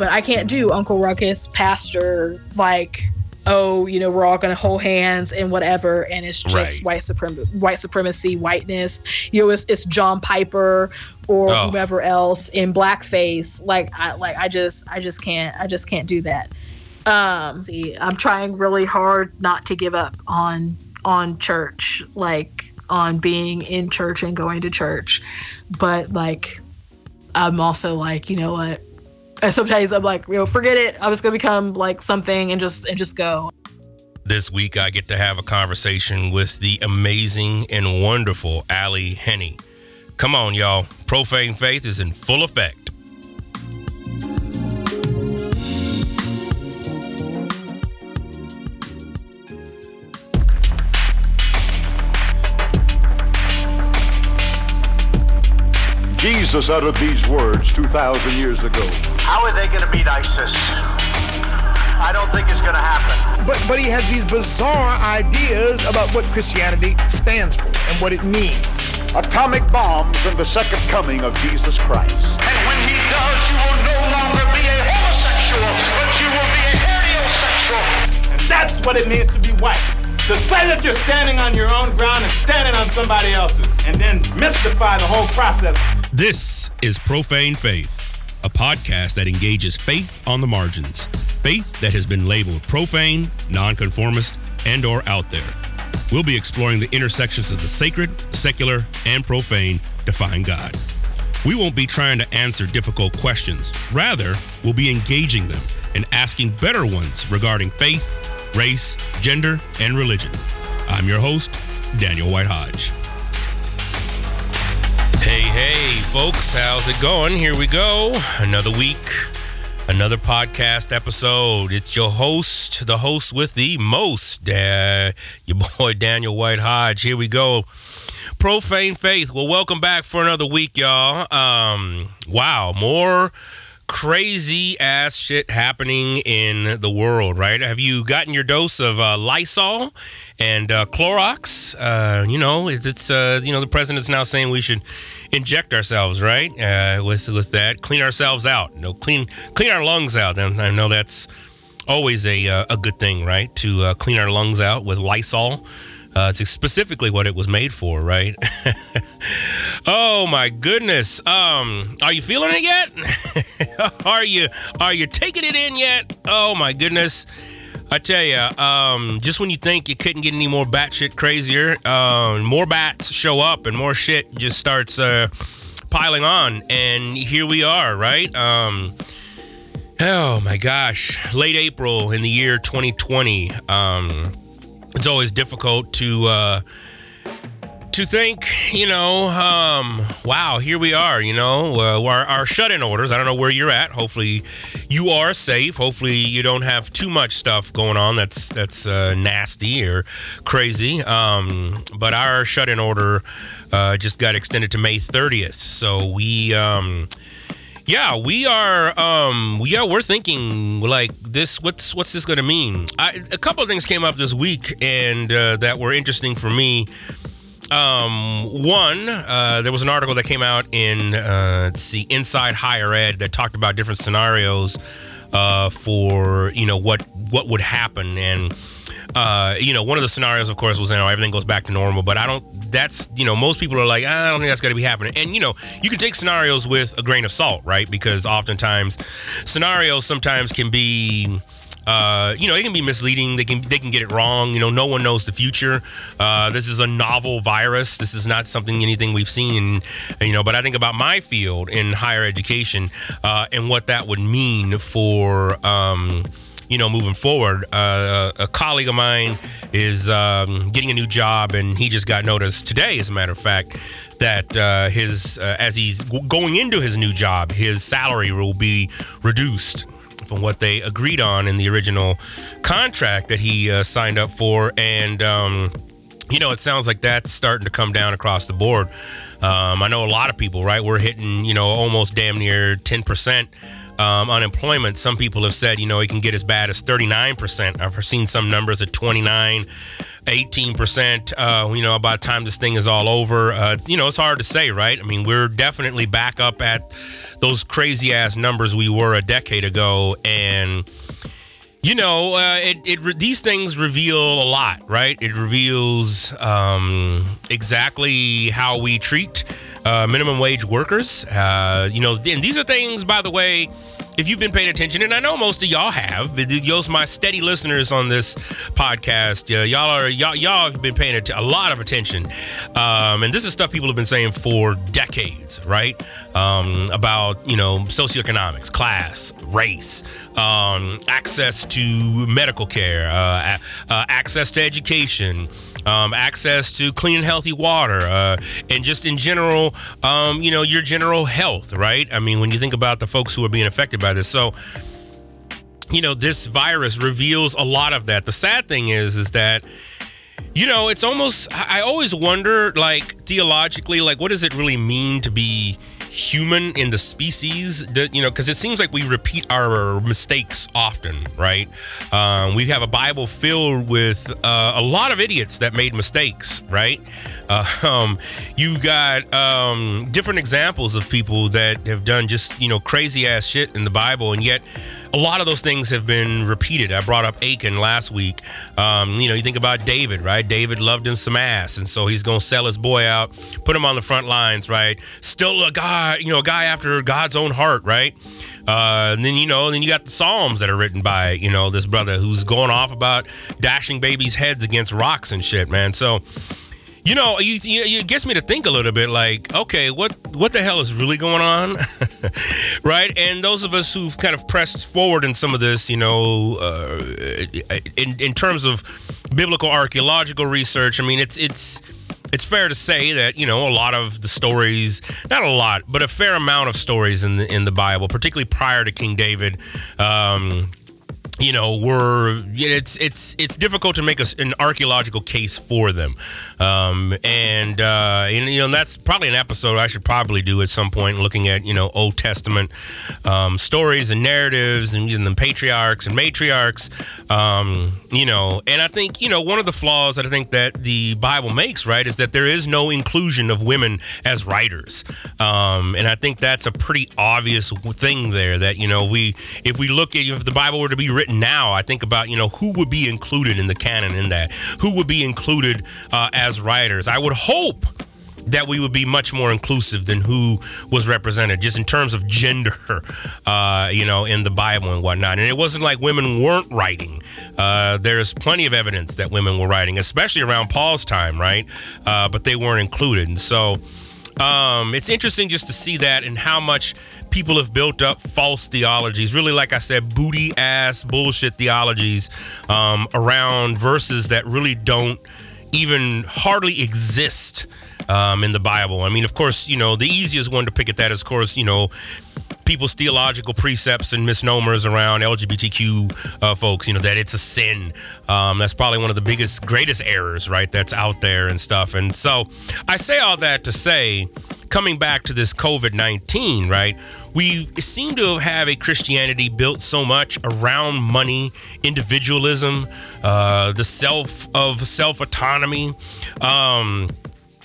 but I can't do Uncle Ruckus, Pastor, like oh, you know, we're all going to hold hands and whatever, and it's just right. white supremacy, white supremacy, whiteness. You know, it's, it's John Piper or oh. whoever else in blackface. Like, I like, I just, I just can't, I just can't do that. Um, see, I'm trying really hard not to give up on on church, like on being in church and going to church, but like, I'm also like, you know what? And sometimes I'm like, you know, forget it. I was gonna become like something and just and just go. This week I get to have a conversation with the amazing and wonderful Ally Henny. Come on, y'all. Profane faith is in full effect. Jesus uttered these words 2,000 years ago. How are they going to beat ISIS? I don't think it's going to happen. But but he has these bizarre ideas about what Christianity stands for and what it means. Atomic bombs and the second coming of Jesus Christ. And when he does, you will no longer be a homosexual, but you will be a heterosexual. And that's what it means to be white. To say that you're standing on your own ground and standing on somebody else's, and then mystify the whole process. This is Profane Faith, a podcast that engages faith on the margins, faith that has been labeled profane, nonconformist, and or out there. We'll be exploring the intersections of the sacred, secular, and profane to find God. We won't be trying to answer difficult questions. Rather, we'll be engaging them and asking better ones regarding faith, race, gender, and religion. I'm your host, Daniel White Hodge. Hey, folks, how's it going? Here we go. Another week, another podcast episode. It's your host, the host with the most, uh, your boy Daniel White Hodge. Here we go. Profane Faith. Well, welcome back for another week, y'all. Um, wow, more crazy ass shit happening in the world, right? Have you gotten your dose of uh, Lysol and uh, Clorox? Uh, you know, it's, it's uh, you know the president's now saying we should inject ourselves, right? Uh, with with that, clean ourselves out. You know, clean clean our lungs out. And I know that's always a uh, a good thing, right? To clean our lungs out with Lysol. Uh, it's specifically what it was made for, right? oh my goodness. Um, are you feeling it yet? are you are you taking it in yet? Oh my goodness. I tell you, um, just when you think you couldn't get any more batshit crazier, uh, more bats show up and more shit just starts uh, piling on, and here we are, right? Um, oh my gosh, late April in the year 2020. Um, it's always difficult to uh, to think, you know, um, wow, here we are, you know, uh, our, our shut in orders. I don't know where you're at. Hopefully, you are safe. Hopefully, you don't have too much stuff going on that's that's uh, nasty or crazy. Um, but our shut in order uh, just got extended to May 30th. So we. Um, yeah, we are. Um, yeah, we're thinking like this. What's what's this going to mean? I, a couple of things came up this week, and uh, that were interesting for me. Um, one, uh, there was an article that came out in uh, let's see, Inside Higher Ed that talked about different scenarios uh, for you know what what would happen and uh, you know, one of the scenarios, of course, was you know everything goes back to normal. But I don't. That's you know, most people are like, I don't think that's going to be happening. And you know, you can take scenarios with a grain of salt, right? Because oftentimes, scenarios sometimes can be. Uh, you know, it can be misleading. They can they can get it wrong. You know, no one knows the future. Uh, this is a novel virus. This is not something anything we've seen. And, you know, but I think about my field in higher education uh, and what that would mean for. Um, you know, moving forward. Uh, a colleague of mine is um, getting a new job, and he just got notice today, as a matter of fact, that uh, his uh, as he's going into his new job, his salary will be reduced from what they agreed on in the original contract that he uh, signed up for, and. Um, you know, it sounds like that's starting to come down across the board. Um, I know a lot of people, right? We're hitting, you know, almost damn near 10% um, unemployment, some people have said, you know, it can get as bad as 39%. I've seen some numbers at 29, 18%, uh, you know, by the time this thing is all over. Uh, you know, it's hard to say, right? I mean, we're definitely back up at those crazy ass numbers we were a decade ago. And, you know, uh, it, it these things reveal a lot, right? It reveals um, exactly how we treat uh, minimum wage workers. Uh, you know, and these are things, by the way, if you've been paying attention, and I know most of y'all have, y'all my steady listeners on this podcast, uh, y'all are y'all y'all have been paying a lot of attention, um, and this is stuff people have been saying for decades, right? Um, about you know socioeconomics, class, race, um, access to medical care, uh, uh, access to education um, access to clean and healthy water, uh, and just in general, um, you know, your general health, right? I mean, when you think about the folks who are being affected by this, so you know, this virus reveals a lot of that. The sad thing is, is that you know, it's almost I always wonder, like theologically, like what does it really mean to be human in the species that you know because it seems like we repeat our mistakes often right? Um, we have a bible filled with uh, a lot of idiots that made mistakes right? Uh, um, you got um, different examples of people that have done just you know crazy ass shit in the bible and yet a lot of those things have been repeated. I brought up Achan last week. Um, you know, you think about David, right? David loved him some ass, and so he's gonna sell his boy out, put him on the front lines, right? Still a guy, you know, a guy after God's own heart, right? Uh, and then you know, then you got the Psalms that are written by you know this brother who's going off about dashing babies' heads against rocks and shit, man. So you know, you, you, it gets me to think a little bit like, okay, what what the hell is really going on, right? And those of us who've kind of pressed forward in some of this, you know, uh, in in terms of biblical archaeological research, I mean, it's it's it's fair to say that you know a lot of the stories, not a lot, but a fair amount of stories in the in the Bible, particularly prior to King David. Um, you know, were it's it's it's difficult to make a, an archaeological case for them, um, and, uh, and you know that's probably an episode I should probably do at some point, looking at you know Old Testament um, stories and narratives and using the patriarchs and matriarchs, um, you know, and I think you know one of the flaws that I think that the Bible makes right is that there is no inclusion of women as writers, um, and I think that's a pretty obvious thing there that you know we if we look at if the Bible were to be written now, I think about you know who would be included in the canon in that, who would be included uh, as writers. I would hope that we would be much more inclusive than who was represented, just in terms of gender, uh, you know, in the Bible and whatnot. And it wasn't like women weren't writing. Uh, there's plenty of evidence that women were writing, especially around Paul's time, right? Uh, but they weren't included. And so um, it's interesting just to see that and how much people have built up false theologies, really, like I said, booty ass bullshit theologies um, around verses that really don't even hardly exist um, in the Bible. I mean, of course, you know, the easiest one to pick at that is, of course, you know, people's theological precepts and misnomers around LGBTQ uh, folks, you know, that it's a sin. Um, that's probably one of the biggest, greatest errors, right, that's out there and stuff. And so I say all that to say, coming back to this COVID 19, right, we seem to have a Christianity built so much around money, individualism, uh, the self of self autonomy. Um,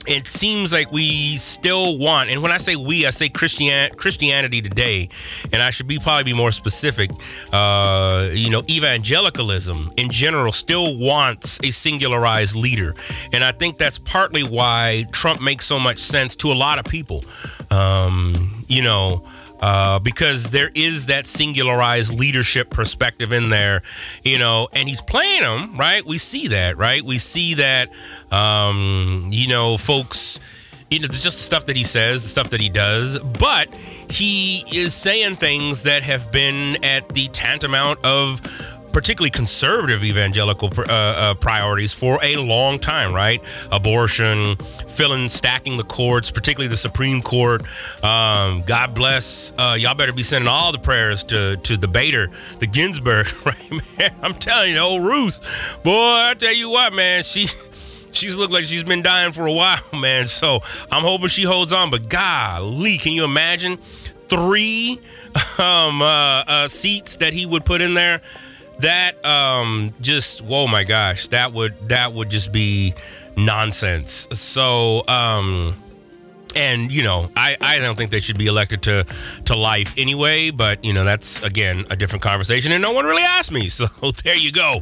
it seems like we still want, and when I say we, I say Christian Christianity today, and I should be probably be more specific. Uh, you know, evangelicalism in general still wants a singularized leader, and I think that's partly why Trump makes so much sense to a lot of people. Um, you know uh, because there is that singularized leadership perspective in there, you know, and he's playing them, right? We see that, right? We see that, um, you know, folks you know, it's just the stuff that he says, the stuff that he does, but he is saying things that have been at the tantamount of particularly conservative evangelical uh, uh, priorities for a long time, right? Abortion, filling, stacking the courts, particularly the Supreme Court. Um, God bless. Uh, y'all better be sending all the prayers to to the Bader, the Ginsburg, right, man? I'm telling you, old Ruth, boy, I tell you what, man, she she's looked like she's been dying for a while, man. So I'm hoping she holds on. But golly, can you imagine three um, uh, uh, seats that he would put in there, that um, just whoa my gosh, that would that would just be nonsense. So um, and you know I, I don't think they should be elected to to life anyway but you know that's again a different conversation and no one really asked me so there you go.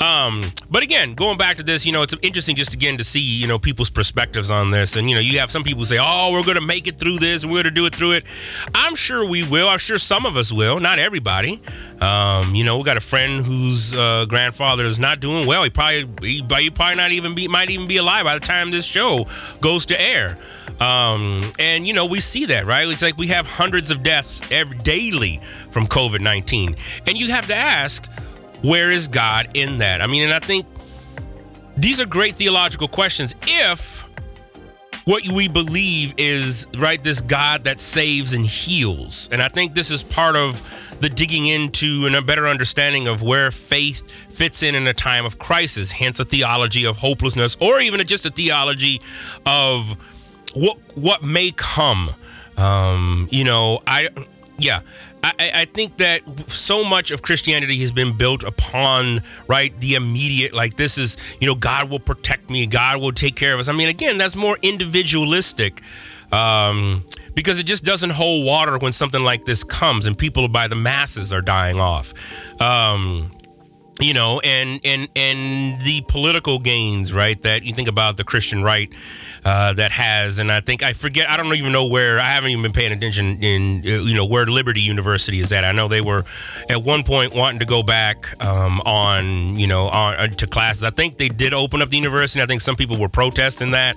Um, but again going back to this you know it's interesting just again to see you know people's perspectives on this. And you know you have some people say oh we're gonna make it through this we're gonna do it through it. I'm sure we will. I'm sure some of us will. Not everybody. Um, you know we got a friend whose uh, grandfather is not doing well. He probably he, he probably not even be might even be alive by the time this show goes to air. Um, Um, and you know, we see that, right? It's like we have hundreds of deaths every daily from COVID 19. And you have to ask, where is God in that? I mean, and I think these are great theological questions if what we believe is right this god that saves and heals and i think this is part of the digging into and a better understanding of where faith fits in in a time of crisis hence a theology of hopelessness or even just a theology of what what may come. Um, you know, I yeah. I, I, think that so much of Christianity has been built upon right the immediate like this is you know God will protect me God will take care of us I mean again that's more individualistic um, because it just doesn't hold water when something like this comes and people by the masses are dying off um, you know and and and the political gains right that you think about the christian right uh, that has and i think i forget i don't even know where i haven't even been paying attention in uh, you know where liberty university is at. I know they were at one point wanting to go back um, on you know on uh, to classes. I think they did open up the university. I think some people were protesting that.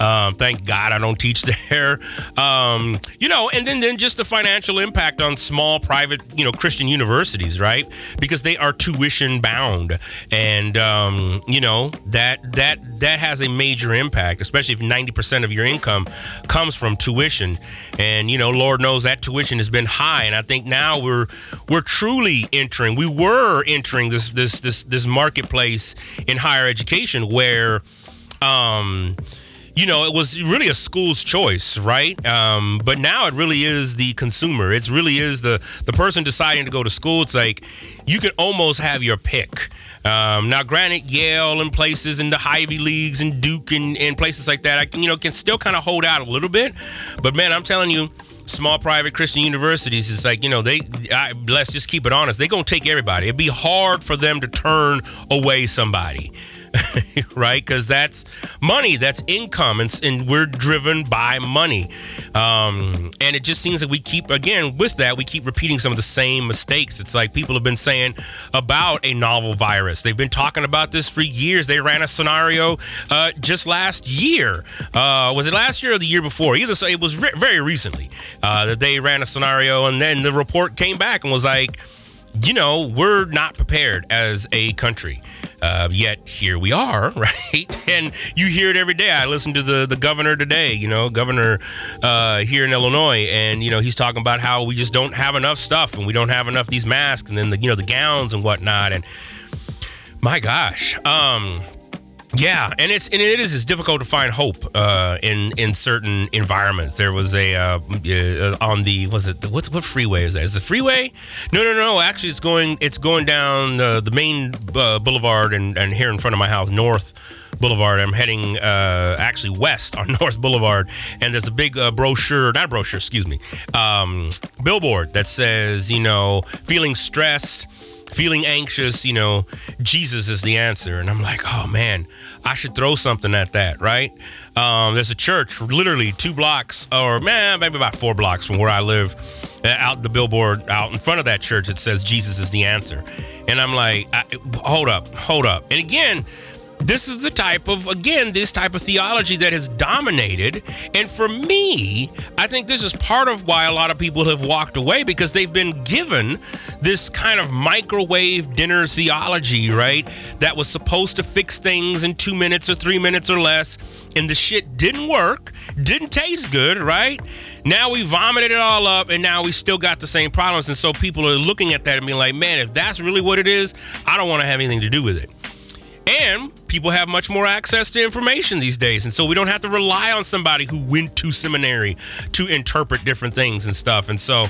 Um, thank god i don't teach there. Um, you know and then then just the financial impact on small private you know christian universities right? Because they are tuition bound, and um, you know that that that has a major impact, especially if ninety percent of your income comes from tuition, and you know, Lord knows that tuition has been high, and I think now we're we're truly entering, we were entering this this this this marketplace in higher education where. Um, you know, it was really a school's choice, right? Um, but now it really is the consumer. It really is the the person deciding to go to school. It's like you can almost have your pick. Um, now, granted, Yale and places in the Ivy leagues and Duke and, and places like that, I can you know can still kind of hold out a little bit. But man, I'm telling you small private Christian universities, it's like, you know, they, I, let's just keep it honest, they're to take everybody. It'd be hard for them to turn away somebody. right? Because that's money, that's income, and, and, we're driven by money. Um, and it just seems that we keep, again, with that, we keep repeating some of the same mistakes. It's like people have been saying about a novel virus. They've been talking about this for years. They ran a scenario uh, just last year. Uh, was it last year or the year before? Either so, it was re- very recently uh, that they ran a scenario, and then the report came back and was like, you know, we're not prepared as a country. Uh, yet here we are, right? And you hear it every day. I listened to the the governor today, you know, governor uh, here in Illinois, and you know he's talking about how we just don't have enough stuff, and we don't have enough these masks, and then the you know the gowns and whatnot, and my gosh. Um, yeah, and it's and it is it's difficult to find hope uh, in in certain environments. There was a uh, uh, on the was it the, what's what freeway is that? Is the freeway? No, no, no. Actually, it's going it's going down the the main uh, boulevard and and here in front of my house, North Boulevard. I'm heading uh, actually west on North Boulevard, and there's a big brochure, not brochure, excuse me, um, billboard that says you know feeling stressed feeling anxious, you know, Jesus is the answer. And I'm like, oh man, I should throw something at that, right? Um, there's a church literally two blocks, or man, maybe about four blocks from where I live, uh, out the billboard out in front of that church. It says Jesus is the answer. And I'm like, hold up, hold up. And again, this is the type of again this type of theology that has dominated. And for me i think this is part of why a lot of people have walked away because they've been given this kind of microwave dinner theology right that was supposed to fix things in two minutes or three minutes or less and the shit didn't work didn't taste good right? Now we vomited it all up and now we still got the same problems. And so people are looking at that and being like man if that's really what it is i don't want to have anything to do with it And people have much more access to information these days. And so we don't have to rely on somebody who went to seminary to interpret different things and stuff. And so,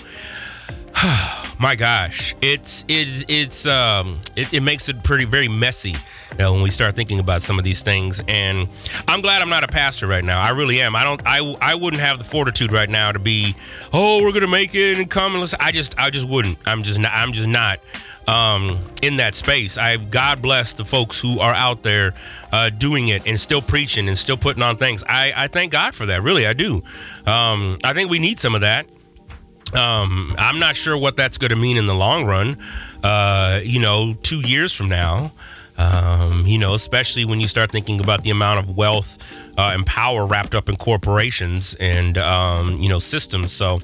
my gosh, it's it, it's um it, it makes it pretty very messy you know, when we start thinking about some of these things. And I'm glad I'm not a pastor right now. I really am. I don't. I I wouldn't have the fortitude right now to be, oh, we're gonna make it and come and listen. I just I just wouldn't. I'm just not. I'm just not um, in that space. I God bless the folks who are out there uh, doing it and still preaching and still putting on things. I I thank God for that. Really, I do. Um, I think we need some of that. Um, I'm not sure what that's going to mean in the long run. Uh, you know, two years from now. Um, you know, especially when you start thinking about the amount of wealth uh, and power wrapped up in corporations and um, you know systems. So,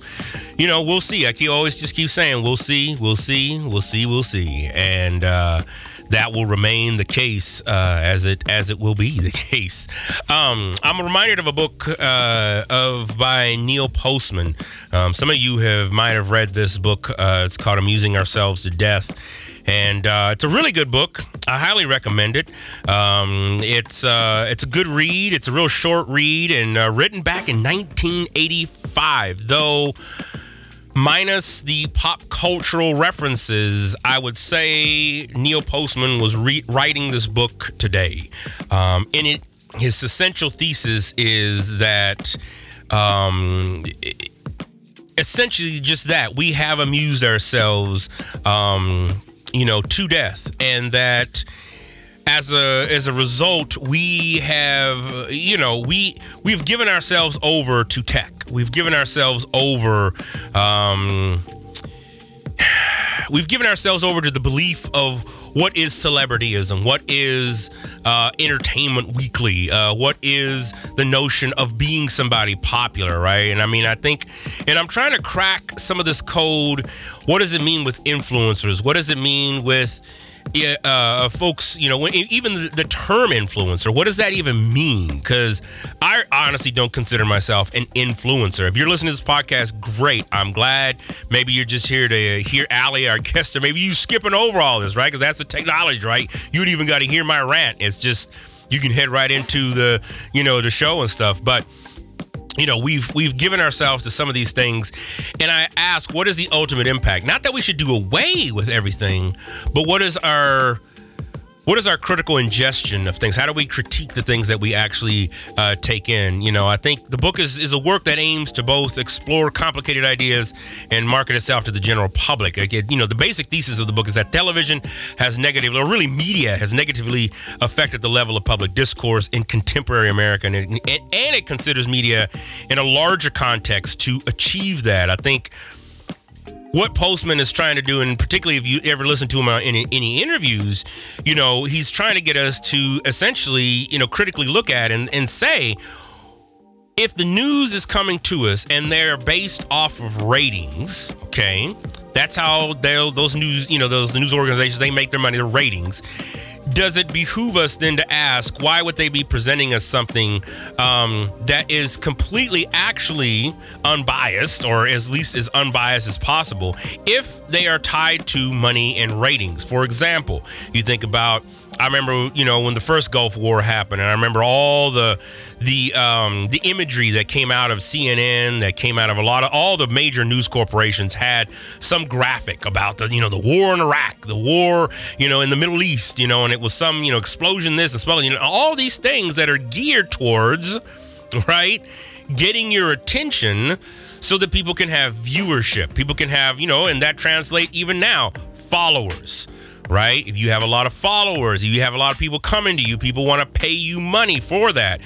you know, we'll see. I keep always just keep saying, we'll see, we'll see, we'll see, we'll see, and uh, that will remain the case uh, as it as it will be the case. Um, I'm reminded of a book uh, of by Neil Postman. Um, some of you have might have read this book. Uh, it's called "Amusing Ourselves to Death." and uh, it's a really good book. I highly recommend it. Um, it's uh, it's a good read. It's a real short read and uh, written back in 1985, though. Minus the pop cultural references, I would say Neil Postman was re- writing this book today. Um, in it, his essential thesis is that um, essentially just that we have amused ourselves um, you know, to death, and that as a as a result, we have you know we we've given ourselves over to tech. We've given ourselves over. Um, we've given ourselves over to the belief of what is celebrityism, what is uh, entertainment weekly, uh, what is the notion of being somebody popular, right? And I mean, I think, and I'm trying to crack some of this code. What does it mean with influencers? What does it mean with uh, folks, you know, when, even the, the, term influencer, what does that even mean? Because I honestly don't consider myself an influencer. If you're listening to this podcast, great. I'm glad. Maybe you're just here to hear Ally, our guest, or maybe you skipping over all this, right? Because that's the technology, right? You don't even got to hear my rant. It's just you can head right into the, you know, the show and stuff. But you know we've we've given ourselves to some of these things. And i ask what is the ultimate impact? Not that we should do away with everything but what is our what is our critical ingestion of things? How do we critique the things that we actually uh, take in? You know, I think the book is, is a work that aims to both explore complicated ideas and market itself to the general public. you know, the basic thesis of the book is that television has negatively, or really media has negatively affected the level of public discourse in contemporary America, and it, and it considers media in a larger context to achieve that. I think what Postman is trying to do, and particularly if you ever listen to him in any interviews, you know, he's trying to get us to essentially, you know, critically look at and, and say, if the news is coming to us and they're based off of ratings, okay, that's how those news, you know, those news organizations they make their money, their ratings does it behoove us then to ask why would they be presenting us something um, that is completely actually unbiased or at least as unbiased as possible if they are tied to money and ratings? For example you think about I remember, you know, when the first Gulf War happened, and I remember all the the um, the imagery that came out of CNN, that came out of a lot of all the major news corporations had some graphic about the you know the war in Iraq, the war you know in the Middle East, you know, and it was some you know explosion this, explosion, you know, all these things that are geared towards right getting your attention so that people can have viewership, people can have you know, and that translate even now followers right? If you have a lot of followers, if you have a lot of people coming to you, people want to pay you money for that.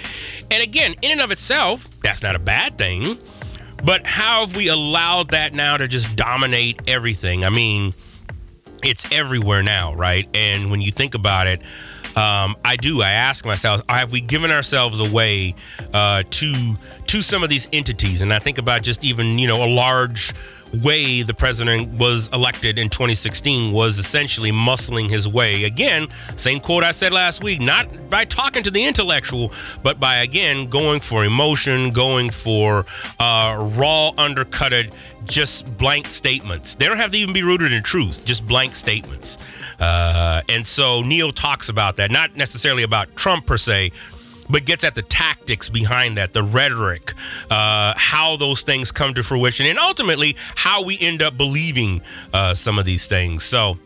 And again, in and of itself, that's not a bad thing. But how have we allowed that now to just dominate everything? I mean, it's everywhere now, right? And when you think about it, um, I do. I ask myself, have we given ourselves away uh, to to some of these entities? And I think about just even you know a large way the president was elected in 2016 was essentially muscling his way. Again, same quote I said last week, not by talking to the intellectual, but by again going for emotion, going for uh, raw, undercutted, just blank statements. They don't have to even be rooted in truth, just blank statements. Uh, and so Neil talks about that, not necessarily about Trump per se, but gets at the tactics behind that, the rhetoric, uh, how those things come to fruition, and ultimately how we end up believing uh, some of these things. So,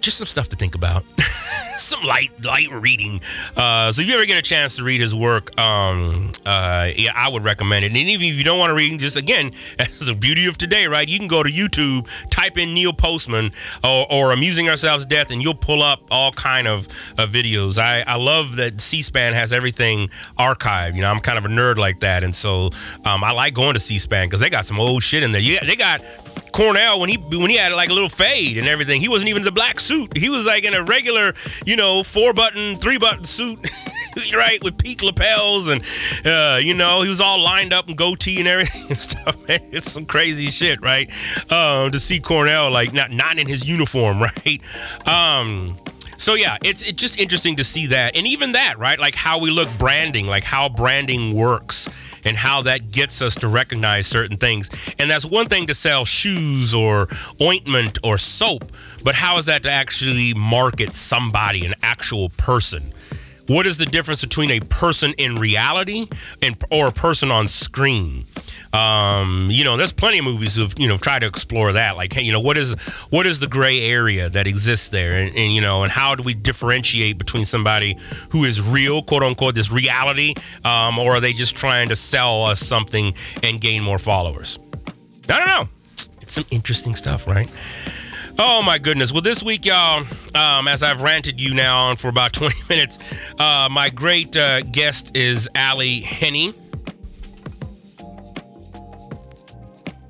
just some stuff to think about. some light light reading. Uh, so if you ever get a chance to read his work, um, uh, yeah, I would recommend it. And even if you don't want to read, just again, that's the beauty of today, right? You can go to YouTube, type in Neil Postman or, or Amusing Ourselves to Death, and you'll pull up all kind of videos. I, I love that C-SPAN has everything archived. You know, I'm kind of a nerd like that, and so um, I like going to C-SPAN because they got some old shit in there. Yeah, they got Cornel when he when he had like a little fade and everything. He wasn't even in the black suit. He was like in a regular, you know, four button, three button suit. right, with peak lapels and uh, you know, he was all lined up and goatee and everything and stuff. Man, it's some crazy shit, right? Um, to see Cornel like not not in his uniform, right? Um, so yeah, it's it's just interesting to see that, and even that, right? Like how we look branding, like how branding works, and how that gets us to recognize certain things. And that's one thing to sell shoes or ointment or soap, but how is that to actually market somebody, an actual person? What is the difference between a person in reality and or a person on screen? Um, you know, there's plenty of movies who've you know tried to explore that. Like, hey, you know, what is what is the gray area that exists there, and, and you know, and how do we differentiate between somebody who is real, quote unquote, this reality, um, or are they just trying to sell us something and gain more followers? I don't know. It's some interesting stuff, right? Oh my goodness. Well, this week, y'all, um, as I've ranted you now on for about 20 minutes, uh, my great uh, guest is Ally Henny.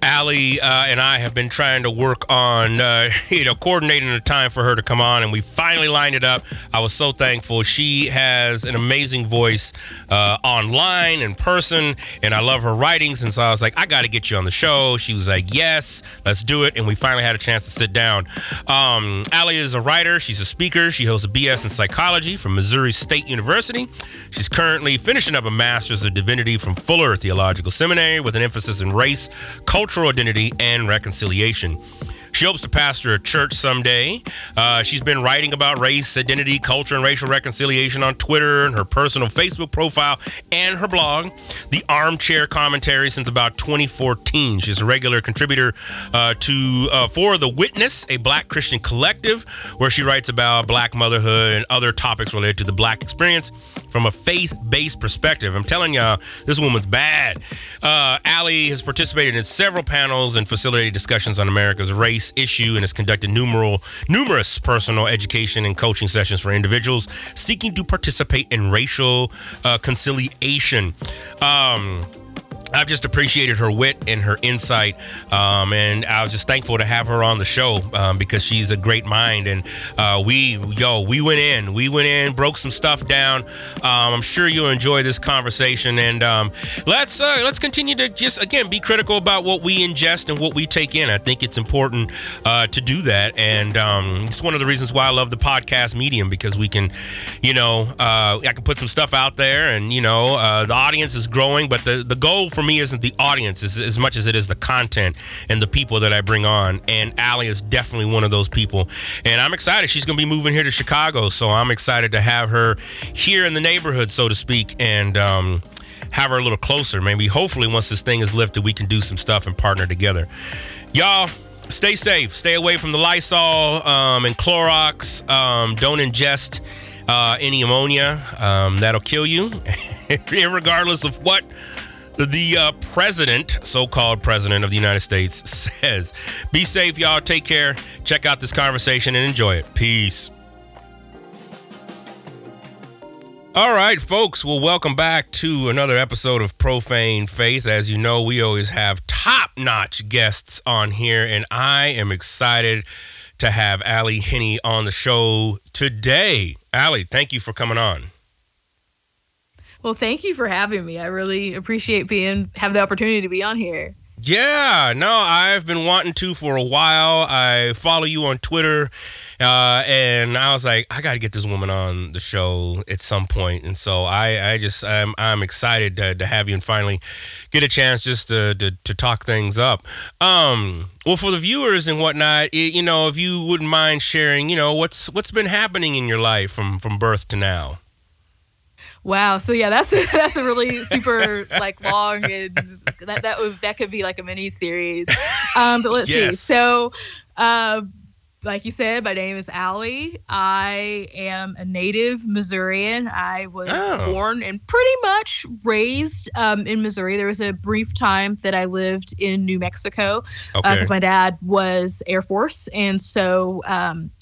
Ally uh, and I have been trying to work on, uh, you know, coordinating a time for her to come on, and we finally lined it up. I was so thankful. She has an amazing voice uh, online, in person, and I love her writings. And so I was like, I got to get you on the show. She was like, Yes, let's do it. And we finally had a chance to sit down. Um, Ally is a writer, she's a speaker, she holds a BS in psychology from Missouri State University. She's currently finishing up a master's of divinity from Fuller Theological Seminary with an emphasis in race, culture, cultural identity and reconciliation. She hopes to pastor a church someday. Uh, she's been writing about race, identity, culture, and racial reconciliation on Twitter and her personal Facebook profile and her blog, The Armchair Commentary, since about 2014. She's a regular contributor uh, to uh, for The Witness, a Black Christian collective, where she writes about Black motherhood and other topics related to the Black experience from a faith-based perspective. I'm telling y'all, this woman's bad. Uh, Ally has participated in several panels and facilitated discussions on America's race issue and has conducted numeral, numerous personal education and coaching sessions for individuals seeking to participate in racial uh, conciliation. Um, I've just appreciated her wit and her insight, um, and I was just thankful to have her on the show um, because she's a great mind. And uh, we, yo, we went in, we went in, broke some stuff down. Um, I'm sure you'll enjoy this conversation, and um, let's uh, let's continue to just again be critical about what we ingest and what we take in. I think it's important uh, to do that, and um, it's one of the reasons why I love the podcast medium because we can, you know, uh, I can put some stuff out there, and you know, uh, the audience is growing, but the the goal for me isn't the audience as, much as it is the content and the people that I bring on. And Ally is definitely one of those people. And I'm excited. She's going to be moving here to Chicago. So I'm excited to have her here in the neighborhood, so to speak, and um, have her a little closer. Maybe, hopefully, once this thing is lifted, we can do some stuff and partner together. Y'all, stay safe. Stay away from the Lysol um, and Clorox. Um, don't ingest uh, any ammonia. Um, that'll kill you, regardless of what the uh, president, so called president of the United States, says. Be safe, y'all. Take care. Check out this conversation and enjoy it. Peace. All right, folks. Well, welcome back to another episode of Profane Faith. As you know, we always have top notch guests on here, and I am excited to have Ally Henny on the show today. Ally, thank you for coming on. Well, thank you for having me. I really appreciate being have the opportunity to be on here. Yeah, no, I've been wanting to for a while. I follow you on Twitter, uh, and I was like, I got to get this woman on the show at some point. And so I, I just, I'm, I'm excited to, to have you and finally get a chance just to, to, to talk things up. Um, well, for the viewers and whatnot, it, you know, if you wouldn't mind sharing, you know, what's what's been happening in your life from from birth to now. Wow. So yeah, that's a, that's a really super like long and that that would that could be like a mini series. Um, but let's yes. see. So. Uh, like you said, my name is Ally. I am a native Missourian. I was oh. born and pretty much raised um, in Missouri. There was a brief time that I lived in New Mexico because uh, okay. uh, my dad was Air Force, and so um,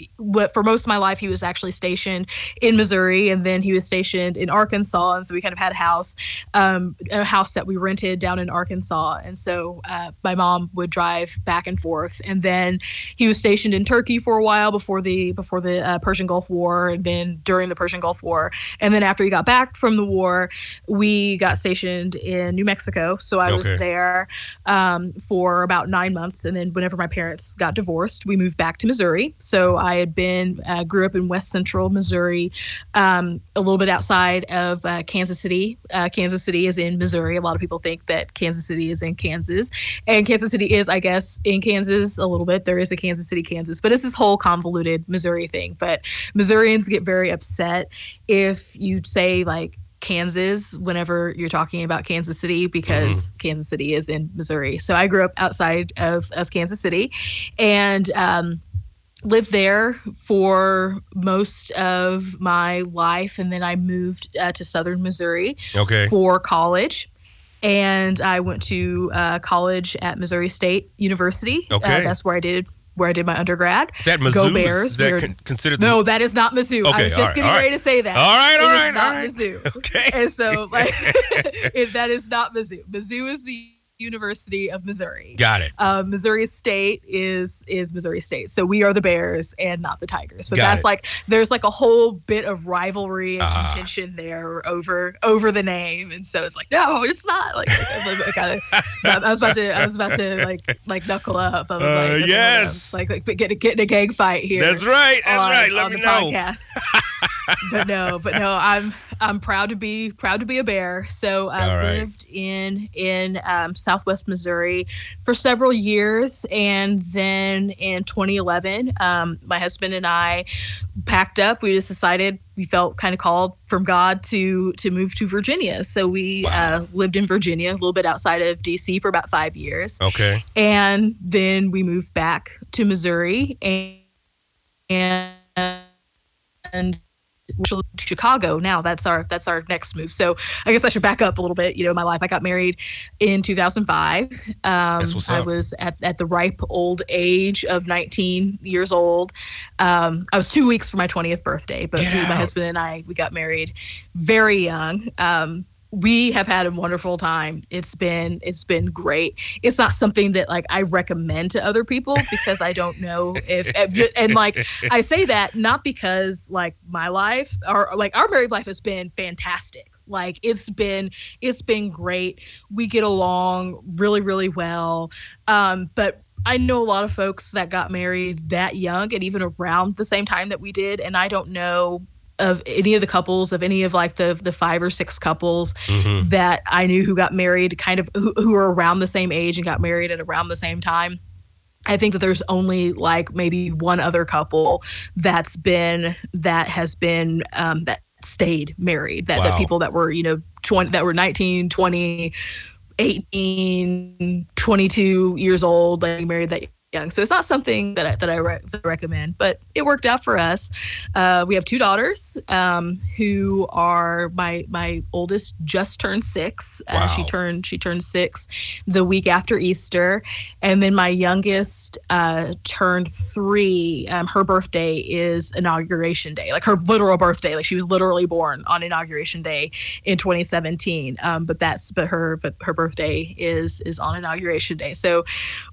for most of my life he was actually stationed in Missouri, and then he was stationed in Arkansas, and so we kind of had a house, um, a house that we rented down in Arkansas, and so uh, my mom would drive back and forth, and then he was stationed in Turkey for a while before the before the uh, Persian Gulf War, and then during the Persian Gulf War, and then after he got back from the war, we got stationed in New Mexico. So I okay. was there um, for about nine months, and then whenever my parents got divorced, we moved back to Missouri. So I had been uh, grew up in West Central Missouri, um, a little bit outside of uh, Kansas City. Uh, Kansas City is in Missouri. A lot of people think that Kansas City is in Kansas, and Kansas City is, I guess, in Kansas a little bit. There is a Kansas City, Kansas, but it's this whole convoluted Missouri thing. But Missourians get very upset if you say like Kansas whenever you're talking about Kansas City because mm-hmm. Kansas City is in Missouri. So I grew up outside of, of Kansas City and um, lived there for most of my life. And then I moved uh, to southern Missouri okay. for college and I went to uh, college at Missouri State University. Okay. Uh, that's where I did where I did my undergrad. Is that Mizzou? Go Bears. Is that con- considered? The- no, that is not Mizzou. Okay, I was just right, getting ready to say that. All right, all it right, not all right. Mizzou. Okay. And so, like, that is not Mizzou. Mizzou is the University of Missouri. Got it. Uh, Missouri State is is Missouri State, so we are the Bears and not the Tigers. But Got that's it. like there's like a whole bit of rivalry and Ah. contention there over over the name, and so it's like no, it's not. Like I, I was about to I was about to like like knuckle up. I was Uh, like, yes. like like get get in a gang fight here. That's right. That's on, right. Let me the know. podcast. but no, but no, I'm I'm proud to be proud to be a bear. So I All right. lived in in um, Southwest Missouri for several years, and then in 2011, um, my husband and I packed up. We just decided we felt kind of called from God to to move to Virginia. So we Wow. uh, lived in Virginia, a little bit outside of DC, for about five years, Okay. and then we moved back to Missouri and and and Chicago. Now that's our that's our next move. So I guess I should back up a little bit. You know my life I got married in 2005 um, I was at, at the ripe old age of 19 years old. Um, I was two weeks for my 20th birthday but my husband and I we got married very young. Um, we have had a wonderful time. It's been it's been great. It's not something that like I recommend to other people because I don't know if and like I say that not because like my life or like our married life has been fantastic. Like it's been it's been great. We get along really really well. Um but I know a lot of folks that got married that young and even around the same time that we did and I don't know of any of the couples of any of like the the five or six couples Mm-hmm. that I knew who got married kind of who, who were around the same age and got married at around the same time. I think that there's only like maybe one other couple that's been that has been um, that stayed married that, Wow. that people that were you know 20 that were 19 20 18 22 years old like married that young. So it's not something that I, that I re- recommend but it worked out for us. Uh, we have two daughters um, who are my my oldest just turned six. Uh, she turned she turned six the week after Easter. And then my youngest uh, turned three. Um, her birthday is inauguration day like her literal birthday. Like she was literally born on inauguration day in 2017 um, but that's but her but her birthday is is on inauguration day. So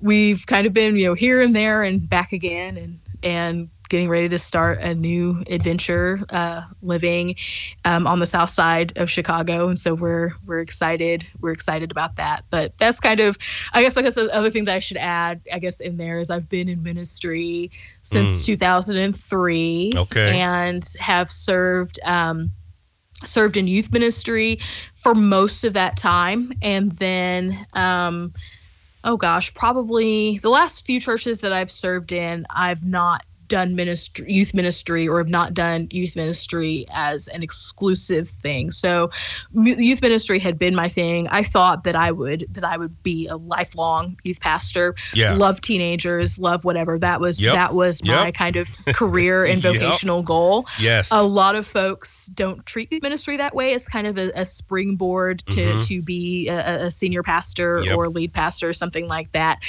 we've kind of been you know here and there and back again and and getting ready to start a new adventure, uh, living um, on the south side of Chicago, and so we're we're excited. We're excited about that. But that's kind of, I guess, I guess the other thing that I should add, I guess, in there is I've been in ministry since mm. 2003, okay, and have served. Um, served in youth ministry for most of that time and then um, oh gosh probably the last few churches that i've served in i've not done ministry youth ministry or have not done youth ministry as an exclusive thing so youth ministry had been my thing i thought that i would that i would be a lifelong youth pastor yeah. love teenagers love whatever that was yep. that was my yep. kind of career and vocational yep. goal yes a lot of folks don't treat ministry that way as kind of a, a springboard to mm-hmm. to be a, a senior pastor or lead pastor or something like that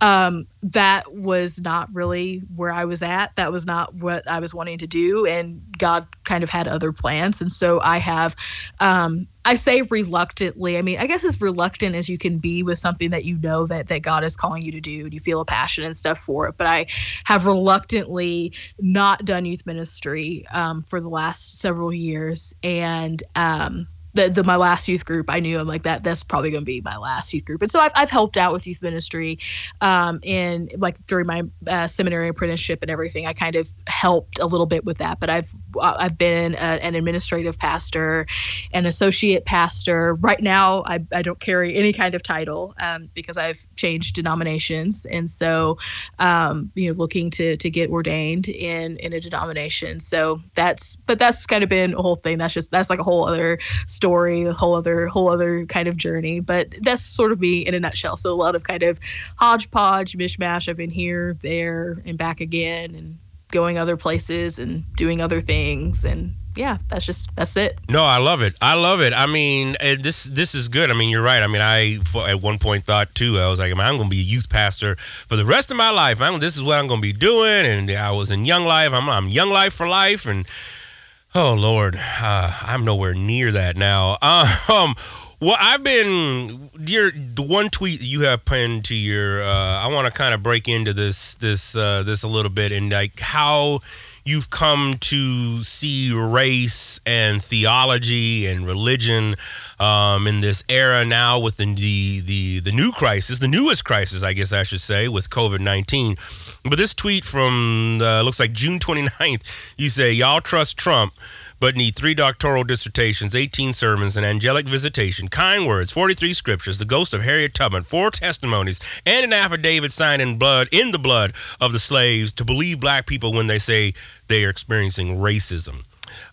um, that was not really where I was at. That was not what I was wanting to do. And God kind of had other plans. And so I have, um, I say reluctantly, I mean, I guess as reluctant as you can be with something that you know that, that God is calling you to do and you feel a passion and stuff for it. But I have reluctantly not done youth ministry um, for the last several years. And, um, the, the my last youth group, I knew I'm like that. That's probably going to be my last youth group, and so I've, I've helped out with youth ministry, um, in like during my uh, seminary apprenticeship and everything. I kind of helped a little bit with that, but I've I've been a, an administrative pastor, an associate pastor. Right now, I, I don't carry any kind of title um, because I've changed denominations, and so um, you know looking to to get ordained in in a denomination. So that's but that's kind of been a whole thing. That's just that's like a whole other story, a whole other whole other kind of journey. But that's sort of me in a nutshell. So a lot of kind of hodgepodge, mishmash. I've been here, there, and back again, and going other places and doing other things and yeah, that's just that's it. No, I love it. I love it. I mean, eh, this this is good. I mean, you're right. I mean, I at one point thought too. I was like, I'm going to be a youth pastor for the rest of my life. I'm, this is what I'm going to be doing. And I was in Young Life. I'm, I'm Young Life for life. And Oh Lord, uh, I'm nowhere near that now. Um, well, I've been your the one tweet you have pinned to your. Uh, I want to kind of break into this this uh, this a little bit and like how you've come to see race and theology and religion um, in this era now with the, the, the the new crisis, the newest crisis, I guess I should say, with COVID nineteen. But this tweet from uh, looks like June 29th, you say y'all trust Trump but need three doctoral dissertations, 18 sermons, an angelic visitation, kind words, 43 scriptures, the ghost of Harriet Tubman, four testimonies, and an affidavit signed in blood, in the blood of the slaves to believe black people when they say they are experiencing racism.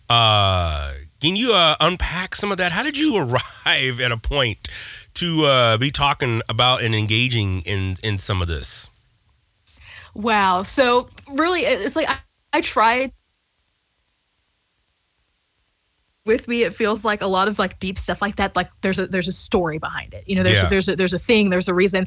Uh, can you uh, unpack some of that? How did you arrive at a point to uh, be talking about and engaging in in some of this? Wow. So really, it's like I, I tried with me it feels like a lot of like deep stuff like that like there's a there's a story behind it you know there's yeah. a, there's a, there's a thing there's a reason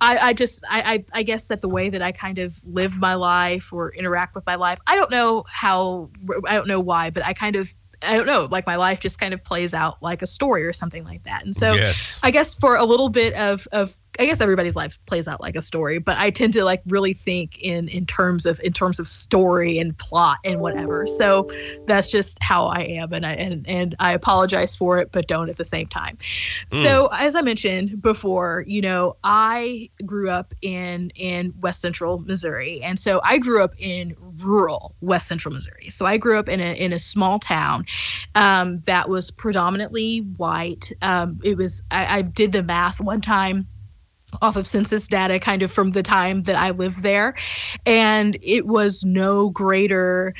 I, I just I, I I guess that the way that I kind of live my life or interact with my life I don't know how I don't know why but I kind of I don't know, like my life just kind of plays out like a story or something like that. And so yes. I guess for a little bit of of I guess everybody's life plays out like a story, but I tend to like really think in in terms of in terms of story and plot and whatever. So that's just how I am, and I and and I apologize for it, but don't at the same time. Mm. So as I mentioned before, you know, I grew up in in West Central Missouri, and so I grew up in rural West Central Missouri. So I grew up in a in a small town um, that was predominantly white. Um, it was I, I did the math one time off of census data kind of from the time that I lived there. And it was no greater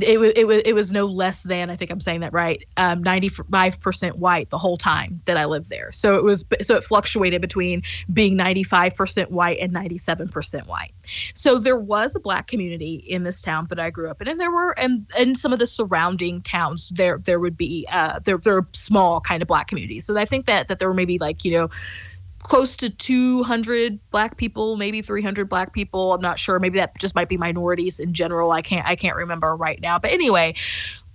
it was it was it was no less than I think I'm saying that right. Um, 95% white the whole time that I lived there. So it was so it fluctuated between being 95% white and 97% white. So there was a black community in this town that I grew up in, and there were and in some of the surrounding towns there there would be uh, there there are small kind of black communities. So I think that that there were maybe like you know close to 200 black people maybe 300 black people. I'm not sure. Maybe that just might be minorities in general. I can't i can't remember right now. But anyway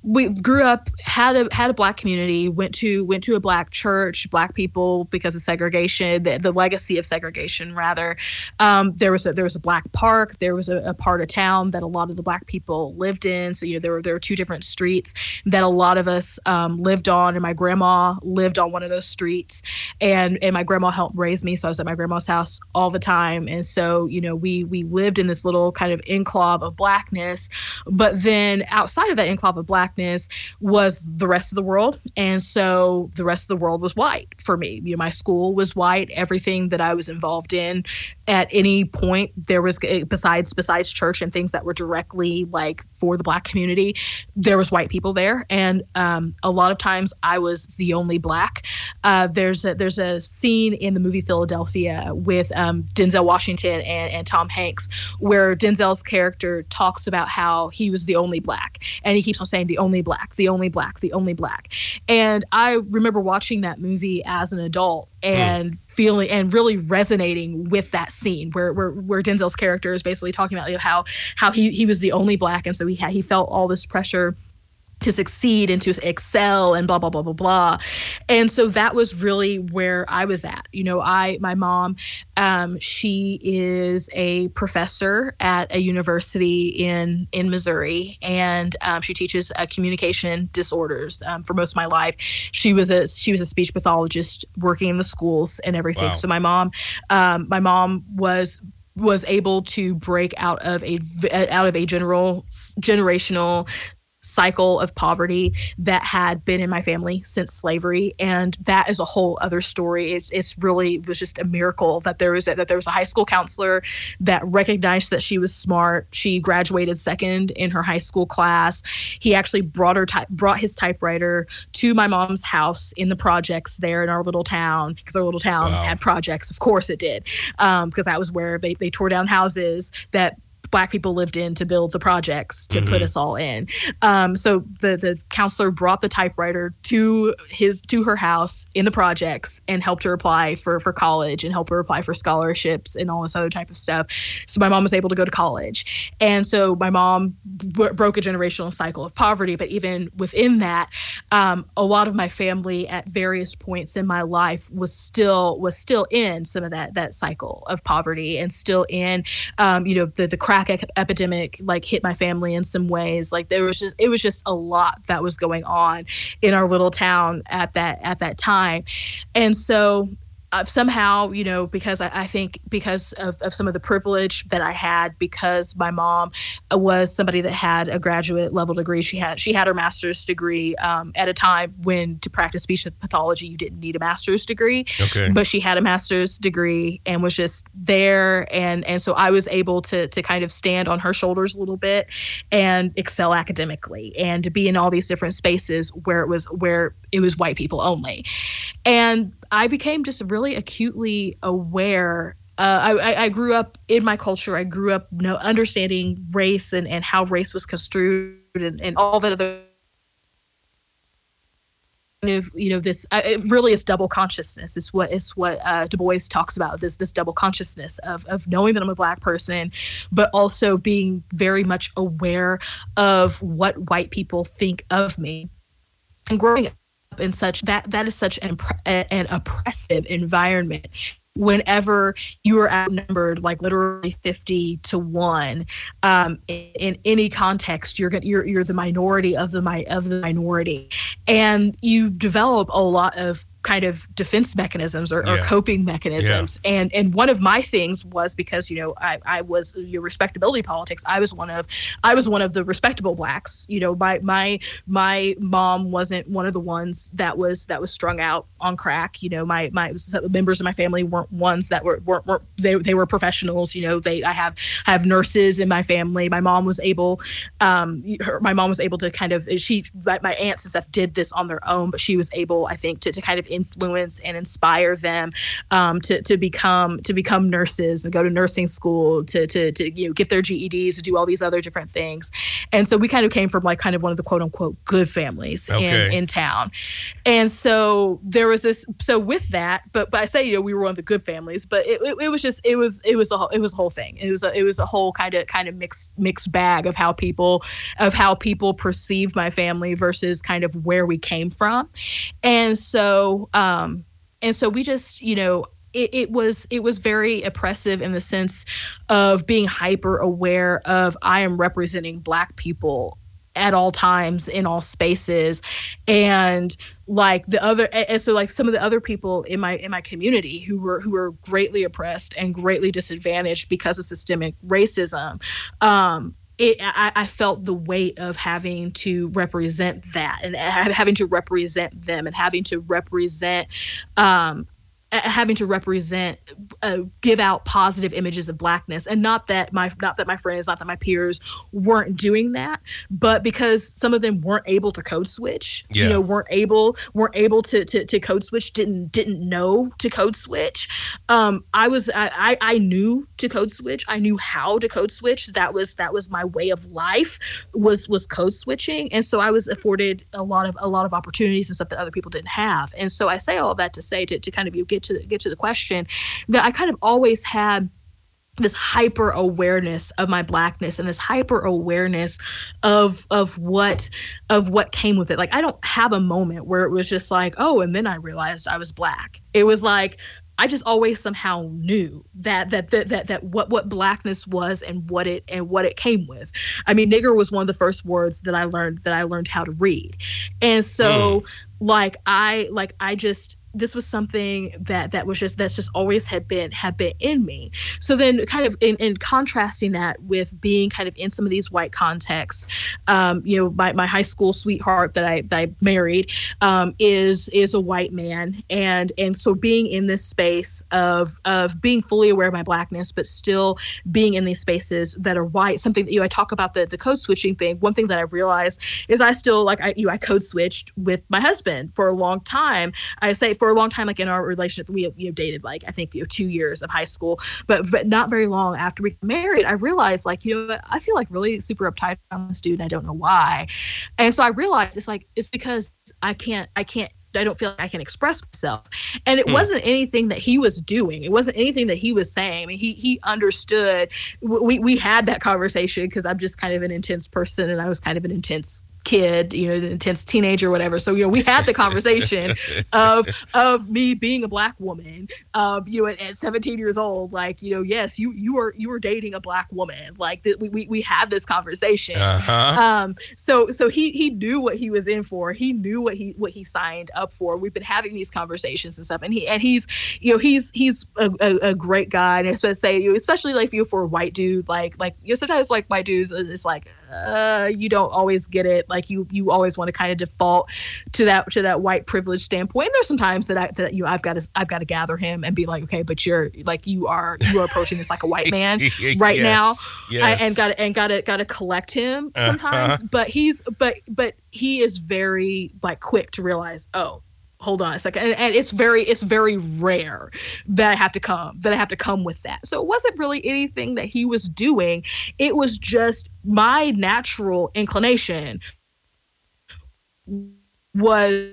we grew up had a had a black community went to went to a black church black people because of segregation the, the legacy of segregation rather. Um, there was a there was a black park there was a, a, part of town that a lot of the black people lived in. So you know there were there were two different streets that a lot of us um, lived on and my grandma lived on one of those streets. And and my grandma helped raise me so I was at my grandma's house all the time. And so you know we we lived in this little kind of enclave of blackness. But then outside of that enclave of black blackness was the rest of the world. And so the rest of the world was white for me. You know, my school was white. Everything that I was involved in at any point, there was eh, besides besides church and things that were directly like for the black community, there was white people there. And um, a lot of times I was the only black. Uh, there's a, there's a scene in the movie Philadelphia with um, Denzel Washington and, and Tom Hanks where Denzel's character talks about how he was the only black. And he keeps on saying the only black, the only black, the only black. And I remember watching that movie as an adult and mm. feeling and really resonating with that scene where, where where Denzel's character is basically talking about you know, how how he he was the only black and so he had, he felt all this pressure to succeed and to excel and blah blah blah blah blah. And so that was really where i was at. You know i my mom um, she is a professor at a university in in missouri and um, she teaches uh, communication disorders um, for most of my life. She was a she was a speech pathologist working in the schools and everything. Wow. so my mom um, my mom was was able to break out of a out of a general generational cycle of poverty that had been in my family since slavery. And that is a whole other story. It's, it's really it was just a miracle that there was a, that there was a high school counselor that recognized that she was smart. She graduated second in her high school class. He actually brought her ty- brought his typewriter to my mom's house in the projects there in our little town because our little town wow. had projects. Of course it did because um, that was where they, they tore down houses that black people lived in to build the projects to mm-hmm. put us all in. Um, so the the counselor brought the typewriter to his to her house in the projects and helped her apply for for college and helped her apply for scholarships and all this other type of stuff. So my mom was able to go to college, and so my mom b- broke a generational cycle of poverty. But even within that, um, a lot of my family at various points in my life was still was still in some of that that cycle of poverty and still in um, you know the the crack epidemic like hit my family in some ways. Like there was just it was just a lot that was going on in our little town at that at that time, and so uh, somehow, you know, because I, I think because of, of, some of the privilege that I had, because my mom was somebody that had a graduate level degree. She had she had her master's degree um, at a time when to practice speech pathology you didn't need a master's degree. Okay. But she had a master's degree and was just there, and and so I was able to to kind of stand on her shoulders a little bit and excel academically and to be in all these different spaces where it was where it was white people only, and I became just really acutely aware. Uh, I, I grew up in my culture. I grew up you know, understanding race and, and how race was construed and, and all that other of you know this uh, it really is double consciousness is what is what uh, du bois talks about this this double consciousness of, of knowing that i'm a black person but also being very much aware of what white people think of me and growing in such that that is such an, an oppressive environment. Whenever you are outnumbered like literally 50 to 1 um, in, in, any context you're you're you're the minority of the mi- of the minority. And you develop a lot of kind of defense mechanisms or, yeah. or coping mechanisms. Yeah. And and one of my things was because you know I, I was your respectability politics. I was one of I was one of the respectable blacks. You know my my my mom wasn't one of the ones that was that was strung out on crack. You know my my members of my family weren't ones that were weren't, weren't they they were professionals. You know they I have I have nurses in my family. My mom was able um her, my mom was able to kind of she my, my aunts and stuff did this on their own, but she was able I think to to kind of influence and inspire them um, to to become to become nurses and go to nursing school to to to you know get their GEDs to do all these other different things. And so we kind of came from like kind of one of the quote unquote good families okay. in in town. And so there was this so with that, but but I say you know we were one of the good families, but it, it, it was just it was it was a it was a whole thing. It was a it was a whole kind of kind of mixed mixed bag of how people of how people perceive my family versus kind of where we came from. And so um and so we just you know it, it, was it was very oppressive in the sense of being hyper aware of I am representing black people at all times in all spaces and like the other and so like some of the other people in my in my community who were who were greatly oppressed and greatly disadvantaged because of systemic racism um it, I, I, felt the weight of having to represent that and having to represent them and having to represent um, having to represent uh, give out positive images of blackness. And not that my not that my friends not that my peers weren't doing that but because some of them weren't able to code switch yeah. you know weren't able weren't able to, to to code switch didn't didn't know to code switch. Um i was I, I knew to code switch. I knew how to code switch. That was that was my way of life was was code switching. And so i was afforded a lot of a lot of opportunities and stuff that other people didn't have. And so i say all that to say to, to kind of you get get to get to the question that I kind of always had this hyper awareness of my blackness and this hyper awareness of of what of what came with it like i don't have a moment where it was just like oh and then i realized i was black it was like I just always somehow knew that that that that, that what what blackness was and what it and what it came with. I mean, nigger was one of the first words that I learned that I learned how to read, and so mm. like I like I just this was something that that was just that's just always had been had been in me. So then kind of in, in contrasting that with being kind of in some of these white contexts um, you know my, my high school sweetheart that i that i married um, is is a white man. And and so being in this space of of being fully aware of my blackness but still being in these spaces that are white something that you know, i talk about the the code switching thing. One thing that i realized is i still like i you know, i code switched with my husband for a long time. I say for a long time, like in our relationship, we have, you dated like I think you know two years of high school, but, but not very long after we married, I realized like you know I feel like really super uptight on this dude, and I don't know why, and so I realized it's like it's because I can't I can't I don't feel like I can express myself. And it mm. wasn't anything that he was doing. It wasn't anything that he was saying. I mean, he he understood. We we had that conversation because I'm just kind of an intense person, and I was kind of an intense kid, you know, an intense teenager, or whatever. So you know, we had the conversation of of me being a black woman, um, you know, at, at, 17 years old, like you know, yes, you you were you were dating a black woman, like that. We, we we had this conversation. Uh-huh. Um, so so he he knew what he was in for. He knew what he what he signed up for. We've been having these conversations and stuff, and he and he's you know he's he's a, a, a great guy, and I was to say, you know, especially like you know, for a white dude, like like you know, sometimes like white dudes, it's like uh, you don't always get it. Like you you always want to kind of default to that to that white privilege standpoint. And there's some times that I that you know, I've got to I've got to gather him and be like, okay, but you're like you are you are approaching this like a white man right yes, now, yes. I, and got to and got to got to collect him uh-huh. sometimes. Uh-huh. But he's but but he is very like quick to realize, oh, hold on a second and, and, it's very it's very rare that i have to come that i have to come with that so it wasn't really anything that he was doing it was just my natural inclination was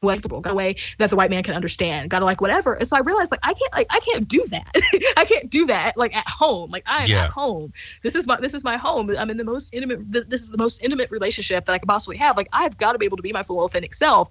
comfortable got a way that the white man can understand gotta like whatever and so i realized like i can't like i can't do that i can't do that like at home like i'm yeah. at home this is my this is my home i'm in the most intimate this, this is the most intimate relationship that i could possibly have like i've got to be able to be my full authentic self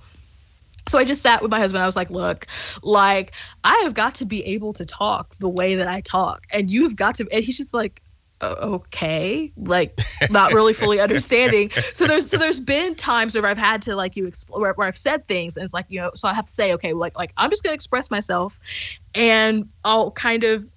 so I just sat with my husband. I was like, look, like, I have got to be able to talk the way that I talk. And you've got to, and he's just like, Uh, okay like not really fully understanding. So there's so there's been times where i've had to like you explore where, where, i've said things and it's like you know so i have to say okay like like i'm just gonna express myself and i'll kind of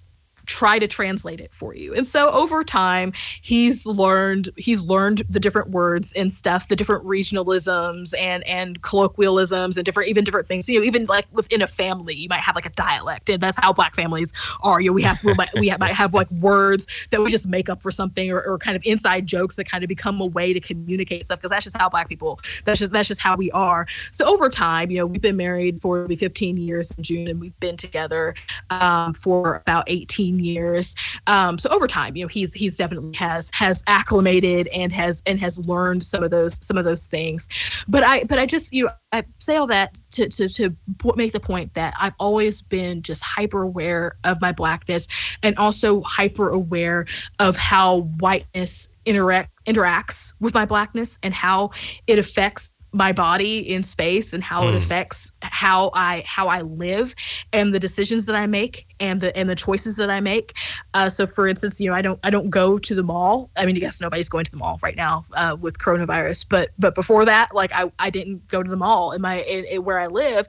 try to translate it for you. And so over time, he's learned he's learned the different words and stuff, the different regionalisms and and colloquialisms and different even different things. You know, even like within a family, you might have like a dialect, and that's how black families are. You know, we have we might, we have, might have like words that we just make up for something, or, or kind of inside jokes that kind of become a way to communicate stuff because that's just how black people. That's just that's just how we are. So over time, you know, we've been married for 15 years in June, and we've been together um, for about 18 years. Um, so over time, you know, he's he's definitely has has acclimated and has and has learned some of those some of those things. But I but I just you know, I say all that to, to to make the point that I've always been just hyper aware of my blackness and also hyper aware of how whiteness interact interacts with my blackness and how it affects my body in space and how mm. it affects how I how I live and the decisions that I make and the and the choices that I make. Uh, so, for instance, you know, I don't I don't go to the mall. I mean, I guess nobody's going to the mall right now uh, with coronavirus, but but before that, like I, I didn't go to the mall in my in, in where I live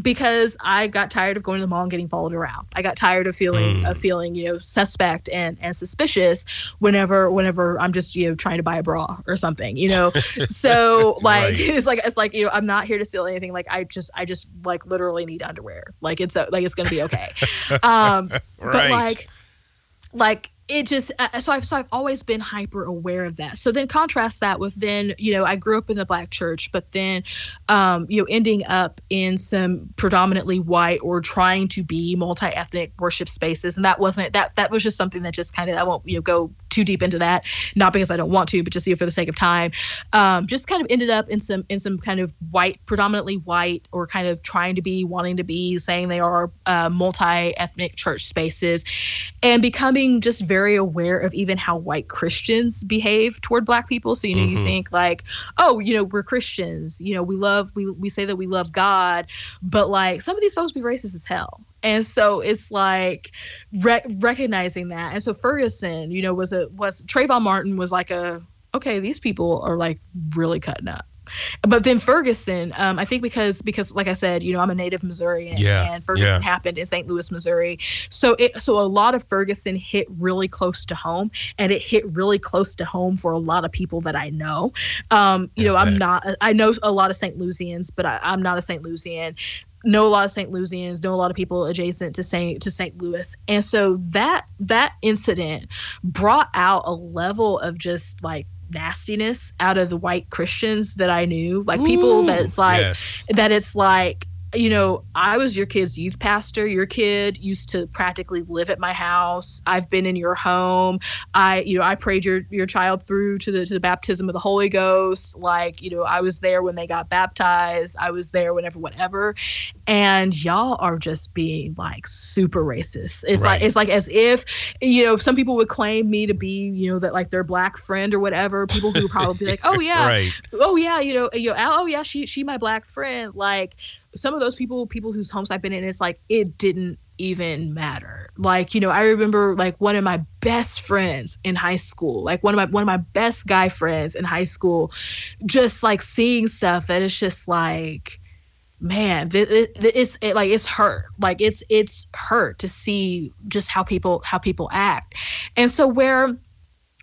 because I got tired of going to the mall and getting followed around. I got tired of feeling mm. of feeling you know suspect and and suspicious whenever whenever I'm just you know trying to buy a bra or something. You know, so like. Right it's like it's like you know i'm not here to steal anything like i just i just like literally need underwear like it's like it's gonna be okay um right. but like like it just uh, so I've so I've always been hyper aware of that. So then contrast that with then you know I grew up in the black church, but then um, you know ending up in some predominantly white or trying to be multi ethnic worship spaces, and that wasn't that that was just something that just kind of I won't you know go too deep into that, not because I don't want to, but just you know, for the sake of time. Um, just kind of ended up in some in some kind of white, predominantly white, or kind of trying to be, wanting to be, saying they are uh, multi ethnic church spaces, and becoming just very very aware of even how white Christians behave toward black people. So, you know, mm-hmm. you think like, oh, you know, we're Christians, you know, we love, we, we say that we love God, but like some of these folks be racist as hell. And so it's like re- recognizing that. And so Ferguson, you know, was a, was Trayvon Martin was like a, okay, these people are like really cutting up. But then Ferguson, um, I think because because like I said, you know, I'm a native Missourian, yeah, and Ferguson yeah. happened in St. Louis, Missouri. So it so a lot of Ferguson hit really close to home, and it hit really close to home for a lot of people that I know. Um, you know, I'm not. I know a lot of St. Louisians, but I, I'm not a St. Louisian know a lot of St. Louisians, know a lot of people adjacent to St. to St. Louis. And so that that incident brought out a level of just like nastiness out of the white Christians that I knew, like people that's like yes. that it's like you know, I was your kid's youth pastor. Your kid used to practically live at my house. I've been in your home. I, you know, I prayed your your child through to the to the baptism of the Holy Ghost. Like, you know, I was there when they got baptized. I was there whenever, whatever. And y'all are just being like super racist. It's right. like it's like as if, you know, some people would claim me to be, you know, that like their black friend or whatever. People who would probably be like, oh yeah, right. oh yeah, you know, you know, oh yeah, she she my black friend. Like some of those people, people whose homes I've been in, it's like it didn't even matter. Like, you know, I remember like one of my best friends in high school, like one of my one of my best guy friends in high school, just like seeing stuff that it's just like, man, it, it, it's it, like it's hurt. Like it's it's hurt to see just how people how people act, and so where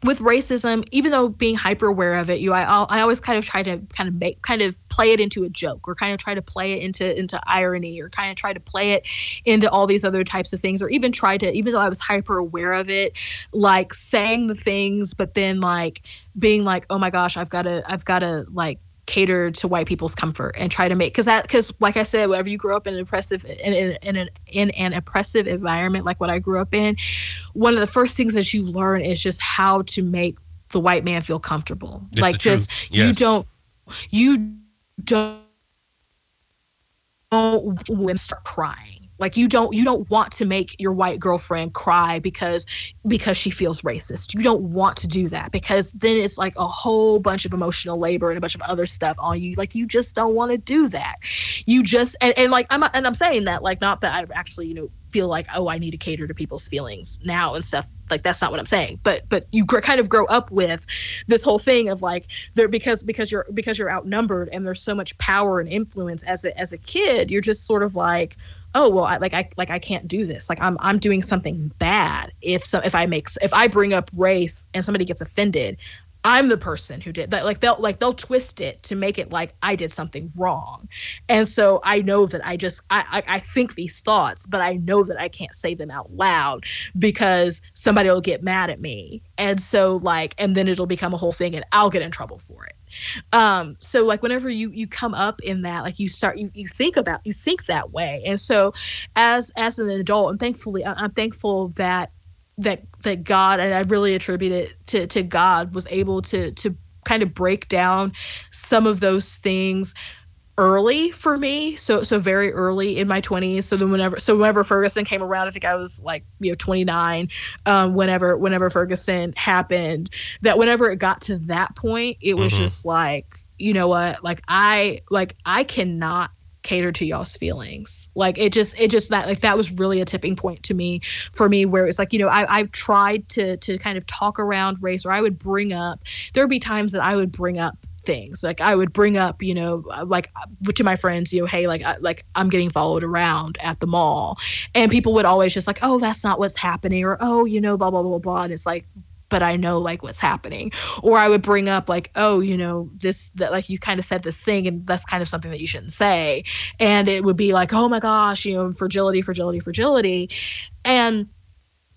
with racism, even though being hyper aware of it, you I I always kind of try to kind of make kind of play it into a joke or kind of try to play it into into irony or kind of try to play it into all these other types of things or even try to even though I was hyper aware of it, like saying the things but then like being like, "Oh my gosh, I've got to I've got to like cater to white people's comfort and try to make because that because like I said, whenever you grow up in an oppressive in, in, in, an in an oppressive environment like what I grew up in, one of the first things that you learn is just how to make the white man feel comfortable. It's like just yes. you don't you don't don't start crying like you don't you don't want to make your white girlfriend cry because because she feels racist. You don't want to do that because then it's like a whole bunch of emotional labor and a bunch of other stuff on you. Like you just don't want to do that. You just and, and like I'm and I'm saying that like not that I actually you know feel like oh i need to cater to people's feelings now and stuff like that's not what i'm saying but but you gr- kind of grow up with this whole thing of like there because because you're because you're outnumbered and there's so much power and influence as a as a kid you're just sort of like oh well I, like i like i can't do this. Like i'm i'm doing something bad. If so if i make if i bring up race and somebody gets offended I'm the person who did that. Like they'll like they'll twist it to make it like I did something wrong, and so I know that I just I, I I, think these thoughts, but I know that I can't say them out loud because somebody will get mad at me, and so like and then it'll become a whole thing, and I'll get in trouble for it. Um, so like whenever you you come up in that, like you start you you think about you think that way, and so as as an adult, and thankfully I'm thankful that that that God and I really attribute it to to God was able to to kind of break down some of those things early for me. So so very early in my 20s so then whenever so whenever ferguson came around i think i was like you know 29 um, whenever whenever ferguson happened that whenever it got to that point it was mm-hmm. just like you know what? Like i like i cannot cater to y'all's feelings. Like it just it just that like that was really a tipping point to me for me where it's like, you know, I I've tried to to kind of talk around race or I would bring up there would be times that I would bring up things like i would bring up you know uh, like uh, to my friends you know hey like I, like i'm getting followed around at the mall and people would always just like oh that's not what's happening or oh you know blah blah blah blah and it's like but I know like what's happening. Or I would bring up like, oh, you know, this that like you kind of said this thing and that's kind of something that you shouldn't say. And it would be like, oh my gosh, you know, fragility, fragility, fragility. And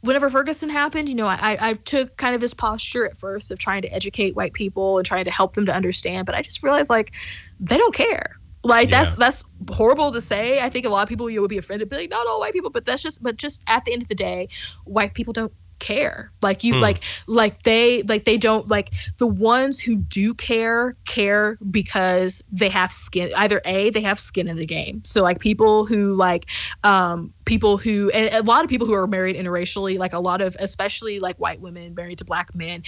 whenever Ferguson happened, you know, I, I took kind of this posture at first of trying to educate white people and trying to help them to understand, but I just realized like they don't care. Like yeah. that's that's horrible to say. I think a lot of people you would be offended, be like, not all white people, but that's just but just at the end of the day, white people don't care like you mm. like like they like they don't like the ones who do care care because they have skin either a they have skin in the game so like people who like um people who and a lot of people who are married interracially like a lot of especially like white women married to black men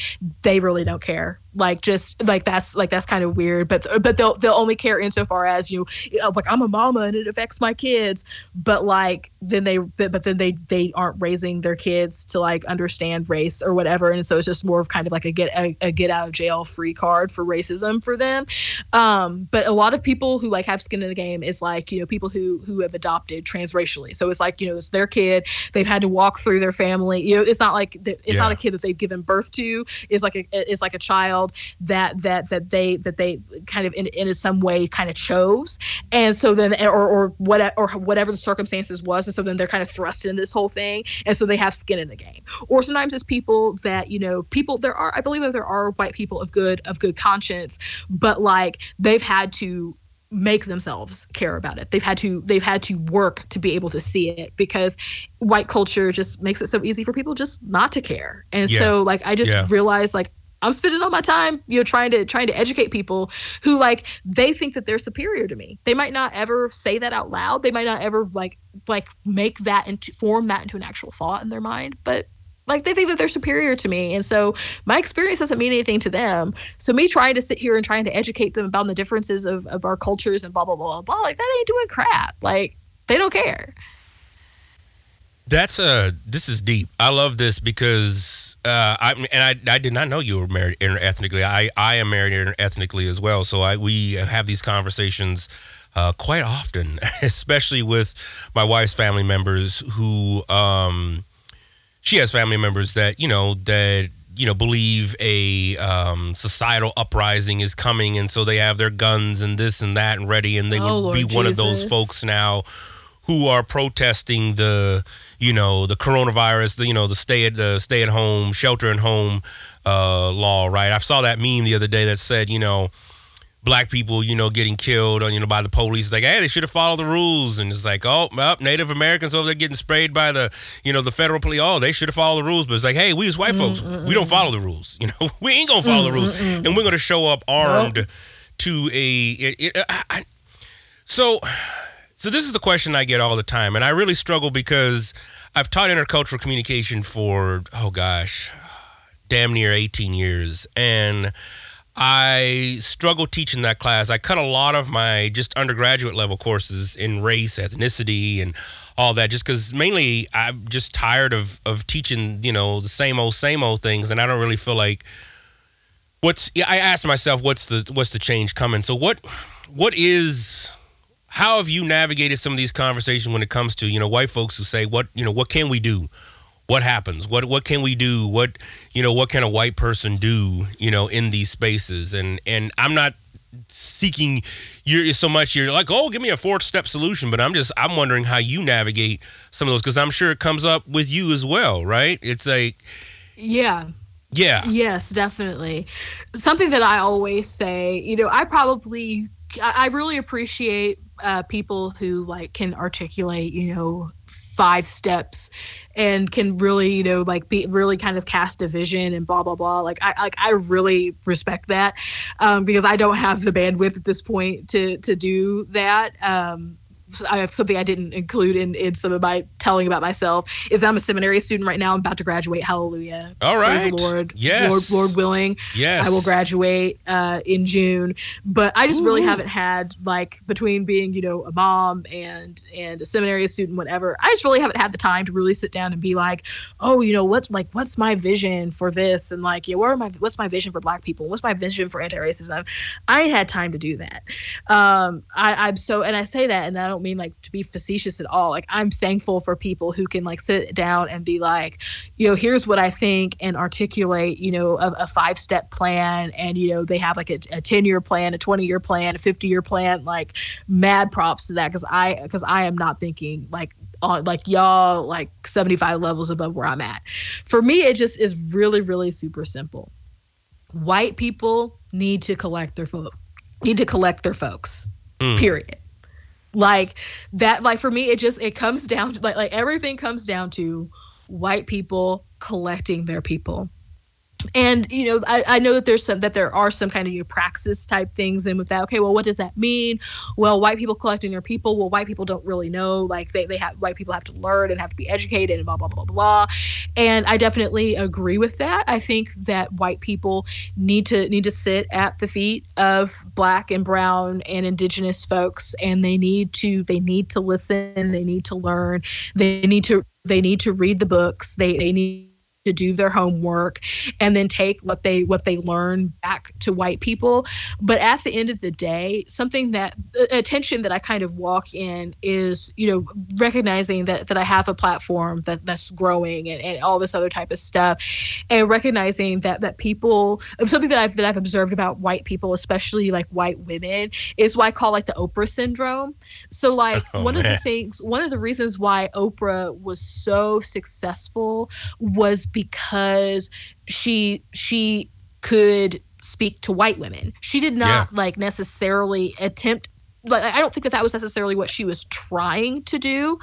they really don't care. Like just like that's like that's kind of weird but but they'll they'll only care insofar as you know like i'm a mama and it affects my kids. But like then they but, but then they they aren't raising their kids to like understand race or whatever and so it's just more of kind of like a get a, a get out of jail free card for racism for them. Um but a lot of people who like have skin in the game is like you know people who who have adopted transracially. So it's like like you know it's their kid. They've had to walk through their family. You know it's not like it's yeah. not a kid that they've given birth to. It's like a it's like a child that that that they that they kind of in, in some way kind of chose. And so then or or whatever or whatever the circumstances was and so then they're kind of thrust into this whole thing and so they have skin in the game. Or sometimes it's people that you know people there are i believe that there are white people of good of good conscience but like they've had to make themselves care about it. They've had to they've had to work to be able to see it because white culture just makes it so easy for people just not to care. And yeah. so like I just yeah. realized like I'm spending all my time, you know, trying to trying to educate people who like they think that they're superior to me. They might not ever say that out loud. They might not ever like like make that into form that into an actual thought in their mind, but like they think that they're superior to me. And so my experience doesn't mean anything to them. So me trying to sit here and trying to educate them about the differences of, of our cultures and blah blah blah blah like that ain't doing crap. Like they don't care. That's a uh, this is deep. I love this because uh, I and I, I did not know you were married interethnically. I, I am married interethnically as well. So I we have these conversations uh, quite often, especially with my wife's family members who um, she has family members that you know that you know believe a um, societal uprising is coming, and so they have their guns and this and that and ready, and they oh, would Lord be Jesus. one of those folks now who are protesting the you know the coronavirus, the you know the stay at the stay at home, shelter at home uh, law. Right? I saw that meme the other day that said you know black people, you know, getting killed, you know, by the police. It's like, hey, they should have followed the rules. And it's like, oh, well, Native Americans over there getting sprayed by the, you know, the federal police. Oh, they should have followed the rules. But it's like, hey, we as white folks, mm-hmm. we don't mm, follow mm. the rules. You know, we ain't gonna follow mm-hmm. the rules, and we're gonna show up armed nope. to a. It, it, I, I, so, so this is the question I get all the time, and I really struggle because I've taught intercultural communication for oh gosh, damn near eighteen years, and I struggled teaching that class. I cut a lot of my just undergraduate level courses in race, ethnicity, and all that just because mainly I'm just tired of of teaching, you know, the same old, same old things, and I don't really feel like what's. I asked myself, what's the what's the change coming? So what what is how have you navigated some of these conversations when it comes to you know white folks who say what you know what can we do what happens? What what can we do? What you know what can a white person do you know in these spaces? And and i'm not seeking you're so much you're like oh give me a four step solution. But i'm just i'm wondering how you navigate some of those because i'm sure it comes up with you as well right? It's like yeah. Yeah. Yes definitely. Something that i always say you know i probably i really appreciate uh, people who like can articulate, you know, five steps and can really you know like be really kind of cast a vision and blah blah blah. Like i like i really respect that um, because i don't have the bandwidth at this point to to do that. Um, I have something I didn't include in, in some of my telling about myself is I'm a seminary student right now. I'm about to graduate. Hallelujah. All right. Praise the Lord. Yes. Lord, Lord willing. Yes. I will graduate uh, in June. But I just Ooh. really haven't had like between being, you know, a mom and and a seminary student, whatever, I just really haven't had the time to really sit down and be like, oh, you know, what's like what's my vision for this? And like, yeah, my what's my vision for black people? What's my vision for anti-racism? I ain't had time to do that. Um, I, I'm so and I say that and I don't mean like to be facetious at all. Like I'm thankful for people who can like sit down and be like, you know, here's what I think and articulate, you know, a, a five step plan. And, you know, they have like a, a 10 year plan, a 20 year plan, a 50 year plan, like mad props to that. Cause I, cause I am not thinking like, on like y'all like 75 levels above where I'm at. For me, it just is really, really super simple. White people need to collect their folk, need to collect their folks. Mm. Period like that like for me it just it comes down to like like everything comes down to white people collecting their people and you know I, I know that there's some that there are some kind of you know, praxis type things and with that okay well what does that mean? Well white people collecting their people. Well white people don't really know like they, they have white people have to learn and have to be educated and blah blah blah blah. And i definitely agree with that. I think that white people need to need to sit at the feet of black and brown and indigenous folks and they need to they need to listen they need to learn they need to they need to read the books they, they need to do their homework and then take what they what they learn back to white people. But at the end of the day something that attention that i kind of walk in is you know recognizing that that i have a platform that that's growing and, and all this other type of stuff. And recognizing that that people something that i've that i've observed about white people especially like white women is what i call like the oprah syndrome. So like oh, one man. of the things one of the reasons why oprah was so successful was because she she could speak to white women. She did not yeah. like necessarily attempt like I don't think that that was necessarily what she was trying to do,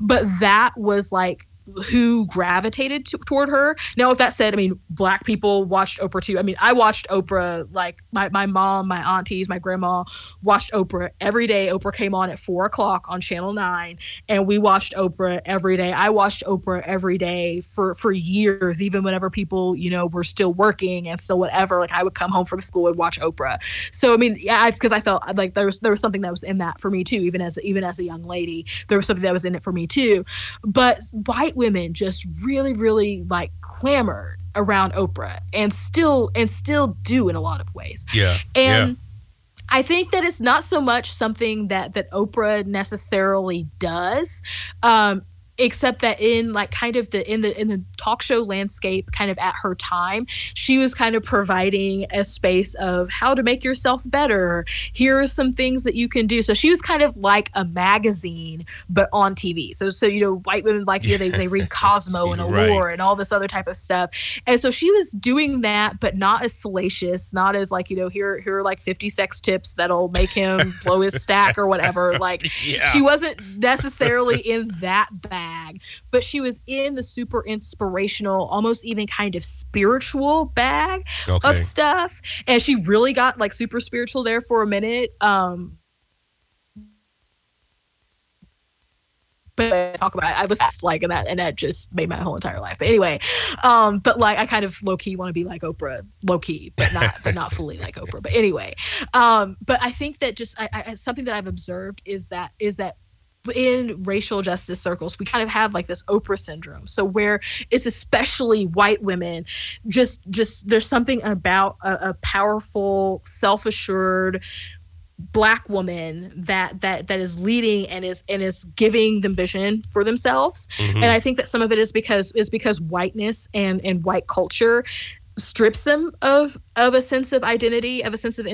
but that was like who gravitated to, toward her. Now, with that said, I mean, black people watched Oprah too. I mean, I watched Oprah, like my, my mom, my aunties, my grandma watched Oprah every day. Oprah came on at four o'clock on Channel 9, and we watched Oprah every day. I watched Oprah every day for, for years, even whenever people, you know, were still working and still whatever. Like, I would come home from school and watch Oprah. So, I mean, yeah, because I, I felt like there was, there was something that was in that for me too, even as, even as a young lady. There was something that was in it for me too. But white white women just really, really like clamored around Oprah and still and still do in a lot of ways. Yeah. And yeah. I think that it's not so much something that that Oprah necessarily does. Um, except that in like kind of the in the in the talk show landscape kind of at her time she was kind of providing a space of how to make yourself better. Here are some things that you can do. So she was kind of like a magazine but on tv so so you know white women like yeah, they, they read cosmo and allure right. and all this other type of stuff. And so she was doing that but not as salacious not as like you know here here are like 50 sex tips that'll make him blow his stack or whatever. Like yeah. she wasn't necessarily in that bad bag, but she was in the super inspirational, almost even kind of spiritual bag okay. of stuff. And she really got like super spiritual there for a minute. Um, but talk about it. I was like and that and that just made my whole entire life. But anyway, um, but like I kind of low key want to be like Oprah, low key, but not but not fully like Oprah. But anyway, um, but I think that just I, I, something that I've observed is that is that in racial justice circles, we kind of have like this Oprah syndrome. So where it's especially white women, just just there's something about a, a powerful, self-assured black woman that that that is leading and is and is giving them vision for themselves mm-hmm. and i think that some of it is because is because whiteness and and white culture strips them of of a sense of identity of a sense of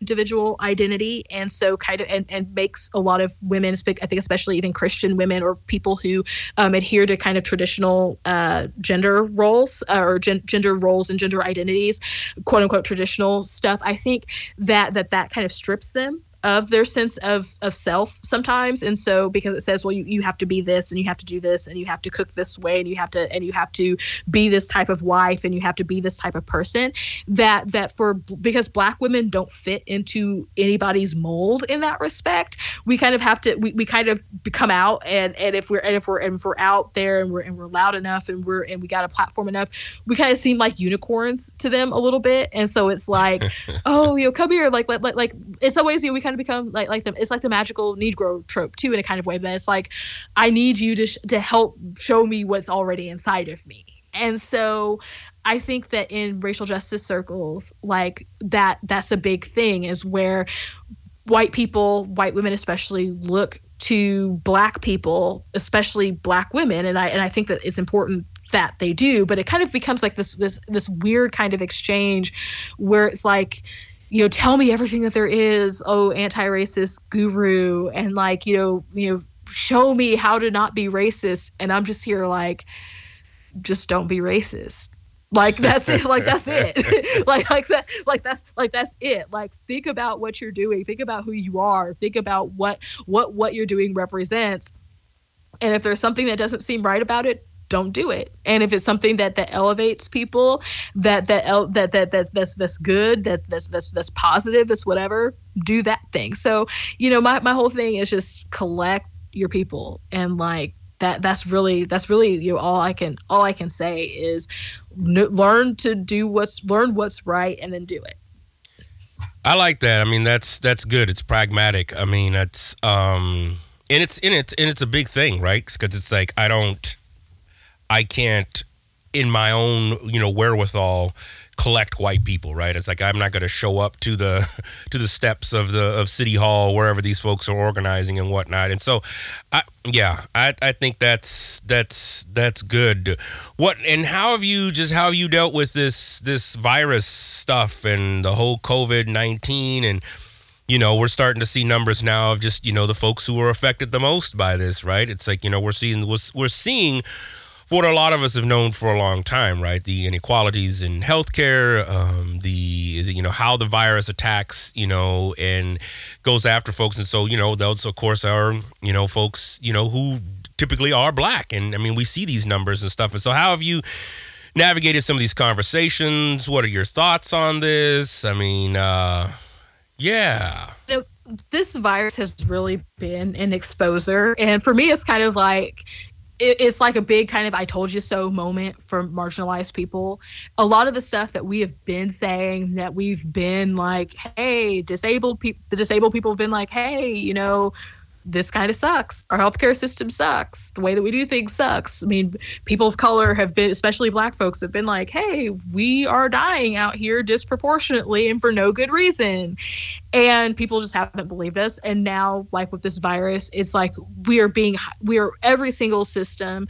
individual identity and so kind of and, and makes a lot of women i think especially even christian women or people who um, adhere to kind of traditional uh, gender roles uh, or gen- gender roles and gender identities quote unquote traditional stuff. I think that that that kind of strips them of their sense of of self sometimes. And so because it says well you, you have to be this and you have to do this and you have to cook this way and you have to and you have to be this type of wife and you have to be this type of person that that for because black women don't fit into anybody's mold in that respect we kind of have to we, we kind of come out and and if we're and if we're and if we're out there and we're and we're loud enough and we're and we got a platform enough we kind of seem like unicorns to them a little bit. And so it's like oh you know come here. Like like like it's always you know we kind of become like like the it's like the magical Negro trope too in a kind of way that it's like I need you to sh- to help show me what's already inside of me. And so I think that in racial justice circles, like that that's a big thing is where white people, white women especially, look to black people, especially black women, and I and I think that it's important that they do, but it kind of becomes like this this this weird kind of exchange where it's like you know, tell me everything that there is, oh, anti-racist guru, and like, you know, you know, show me how to not be racist. And I'm just here like, just don't be racist. Like that's it. Like that's it. like like that. Like that's like that's it. Like think about what you're doing. Think about who you are. Think about what what what you're doing represents. And if there's something that doesn't seem right about it, don't do it. And if it's something that that elevates people, that that that that that's that's that's good, that that's that's that's positive, that's whatever, do that thing. So, you know, my my whole thing is just collect your people and like that that's really that's really you know, all I can all I can say is n- learn to do what's learn what's right and then do it. I like that. I mean, that's that's good. It's pragmatic. I mean, that's um and it's in it and it's a big thing, right? Because it's like I don't I can't, in my own, you know, wherewithal, collect white people, right? It's like I'm not going to show up to the to the steps of the of City Hall wherever these folks are organizing and whatnot. And so, I, yeah, I, I think that's that's that's good. What and how have you just how have you dealt with this this virus stuff and the whole COVID nineteen and you know, we're starting to see numbers now of just, you know, the folks who were affected the most by this, right? It's like, you know, we're seeing we're, we're seeing what a lot of us have known for a long time, right? The inequalities in healthcare, um, the, the you know how the virus attacks, you know, and goes after folks, and so you know those of course are you know folks you know who typically are black, and I mean we see these numbers and stuff, and so how have you? navigated some of these conversations? What are your thoughts on this? I mean uh yeah. You know, this virus has really been an exposer and for me it's kind of like it, it's like a big kind of I told you so moment for marginalized people. A lot of the stuff that we have been saying that we've been like, hey, disabled people, the disabled people have been like, hey, you know, this kind of sucks. Our healthcare system sucks. The way that we do things sucks. I mean, people of color have been, especially black folks, have been like, hey, we are dying out here disproportionately and for no good reason. And people just haven't believed us. And now, like with this virus, it's like we are being, we are every single system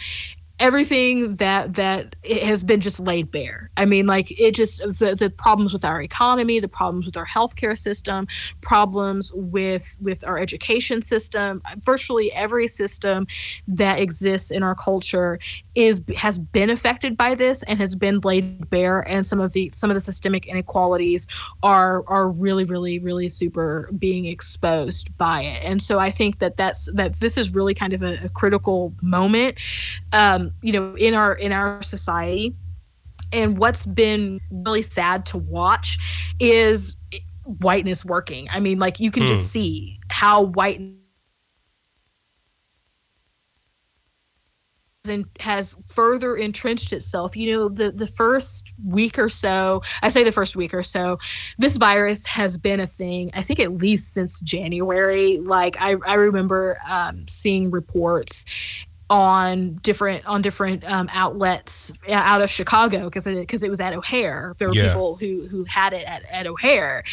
everything that that has been just laid bare. I mean, like it just the, the problems with our economy, the problems with our healthcare system, problems with with our education system, virtually every system that exists in our culture is has been affected by this and has been laid bare. And some of the some of the systemic inequalities are are really really really super being exposed by it. And so I think that that's that this is really kind of a, a critical moment. Um, you know in our in our society and what's been really sad to watch is whiteness working i mean like you can mm. just hmm. see how white and has further entrenched itself. You know, the the first week or so, I say the first week or so, this virus has been a thing. I think at least since January. Like I I remember um, seeing reports on different on different um, outlets out of Chicago because because it, it, was at O'Hare. There were yeah. people who who had it at, at O'Hare,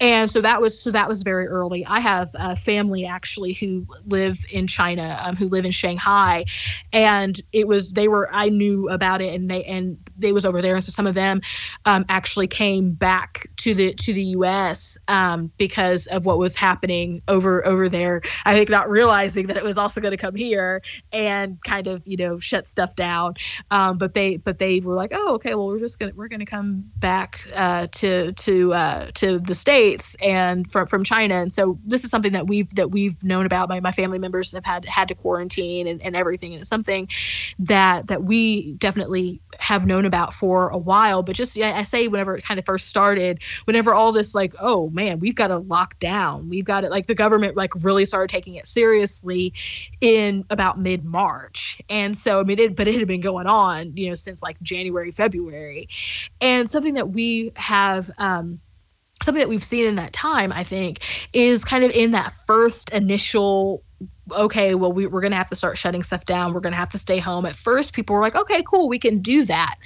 and so that was so that was very early. I have a family actually who live in China, um, who live in Shanghai, and it was they were I knew about it and they and they was over there, and so some of them um, actually came back to the to the U.S. Um, because of what was happening over over there. I think not realizing that it was also going to come here and kind of you know shut stuff down. Um, but they but they were like, oh okay, well we're just gonna we're gonna come back uh, to to uh, to the states and from from China. And so this is something that we've that we've known about. My, my family members have had had to quarantine and, and everything, and it's something that that we definitely have known about for a while. But just I say whenever it kind of first started, whenever all this like, oh man, we've got to lock down, we've got it like the government like really started taking it seriously in about mid March. And so, I mean, it, but it had been going on, you know, since like January, February. And something that we have, um, something that we've seen in that time, I think, is kind of in that first initial okay, well, we, are going to have to start shutting stuff down. We're going to have to stay home. At first, people were like, okay, cool, we can do that.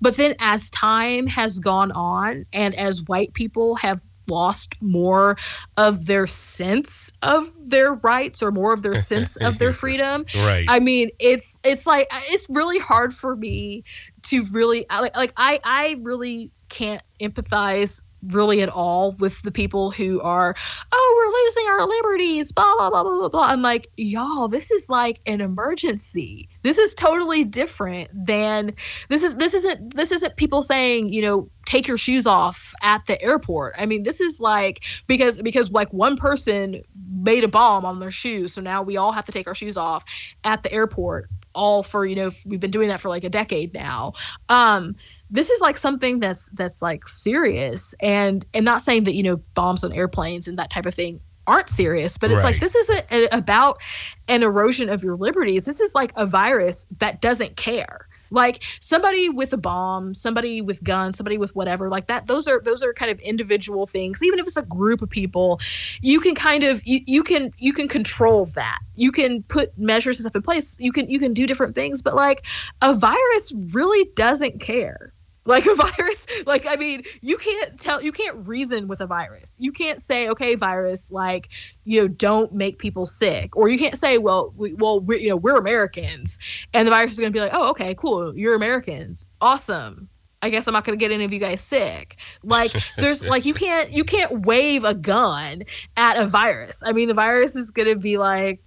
But then as time has gone on and as white people have lost more of their sense of their rights or more of their sense of their freedom. Right. I mean, it's it's like it's really hard for me to really like like I I really can't empathize really at all with the people who are, oh, we're losing our liberties, blah, blah, blah, blah, blah. Blah. I'm like, y'all, this is like an emergency. This is totally different than this is this isn't this isn't people saying, you know, take your shoes off at the airport. I mean, this is like because because like one person made a bomb on their shoes, so now we all have to take our shoes off at the airport all for, you know, we've been doing that for like a decade now. Um this is like something that's that's like serious. And and not saying that you know bombs on airplanes and that type of thing aren't serious but it's right. like this isn't a, about an erosion of your liberties. This is like a virus that doesn't care. Like somebody with a bomb somebody with guns somebody with whatever like that those are those are kind of individual things. Even if it's a group of people you can kind of you, you can you can control that. You can put measures and stuff in place. You can you can do different things. But like a virus really doesn't care like a virus like i mean you can't tell you can't reason with a virus you can't say okay virus like you know don't make people sick or you can't say well we, well we you know we're americans and the virus is going to be like oh okay cool you're americans awesome I guess I'm not going to get any of you guys sick. Like there's like you can't you can't wave a gun at a virus. I mean the virus is going to be like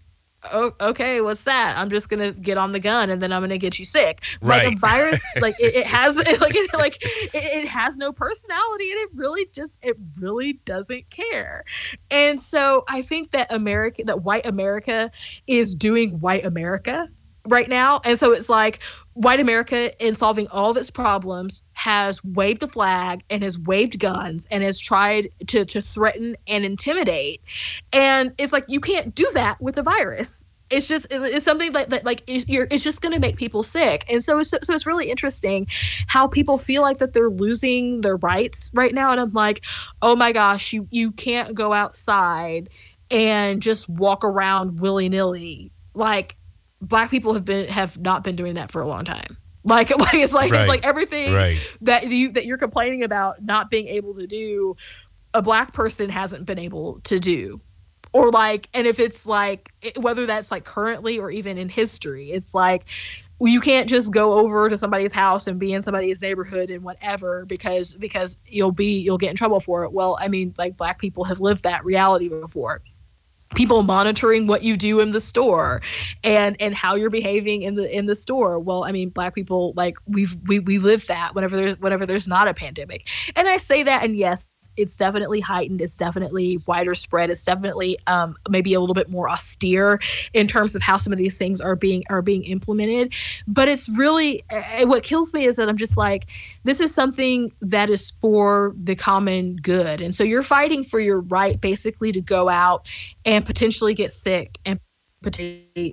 oh, okay, what's that? I'm just gonna get on the gun and then I'm gonna get you sick. Right. Like a virus, like it, it has, it, like it, like it, it, has no personality and it really just, it really doesn't care. And so I think that America, that white America is doing white America right now. And so it's like white America, in solving all of its problems, has waved the flag and has waved guns and has tried to, to threaten and intimidate. And it's like, you can't do that with a virus. It's just it's something that, that like it's, it's just going to make people sick, and so, so so it's really interesting how people feel like that they're losing their rights right now. And I'm like, oh my gosh, you you can't go outside and just walk around willy nilly. Like black people have been have not been doing that for a long time. Like like it's like right. it's like everything right. that you that you're complaining about not being able to do, a black person hasn't been able to do. Or like and if it's like whether that's like currently or even in history, it's like you can't just go over to somebody's house and be in somebody's neighborhood and whatever because because you'll be you'll get in trouble for it. Well, I mean, like black people have lived that reality before people monitoring what you do in the store and and how you're behaving in the in the store. Well i mean black people like we've we, we live that whenever there's whenever there's not a pandemic. And i say that and yes it's definitely heightened. It's definitely wider spread. It's definitely um, maybe a little bit more austere in terms of how some of these things are being are being implemented. But it's really uh, what kills me is that i'm just like this is something that is for the common good. And so you're fighting for your right basically to go out and potentially get sick and potentially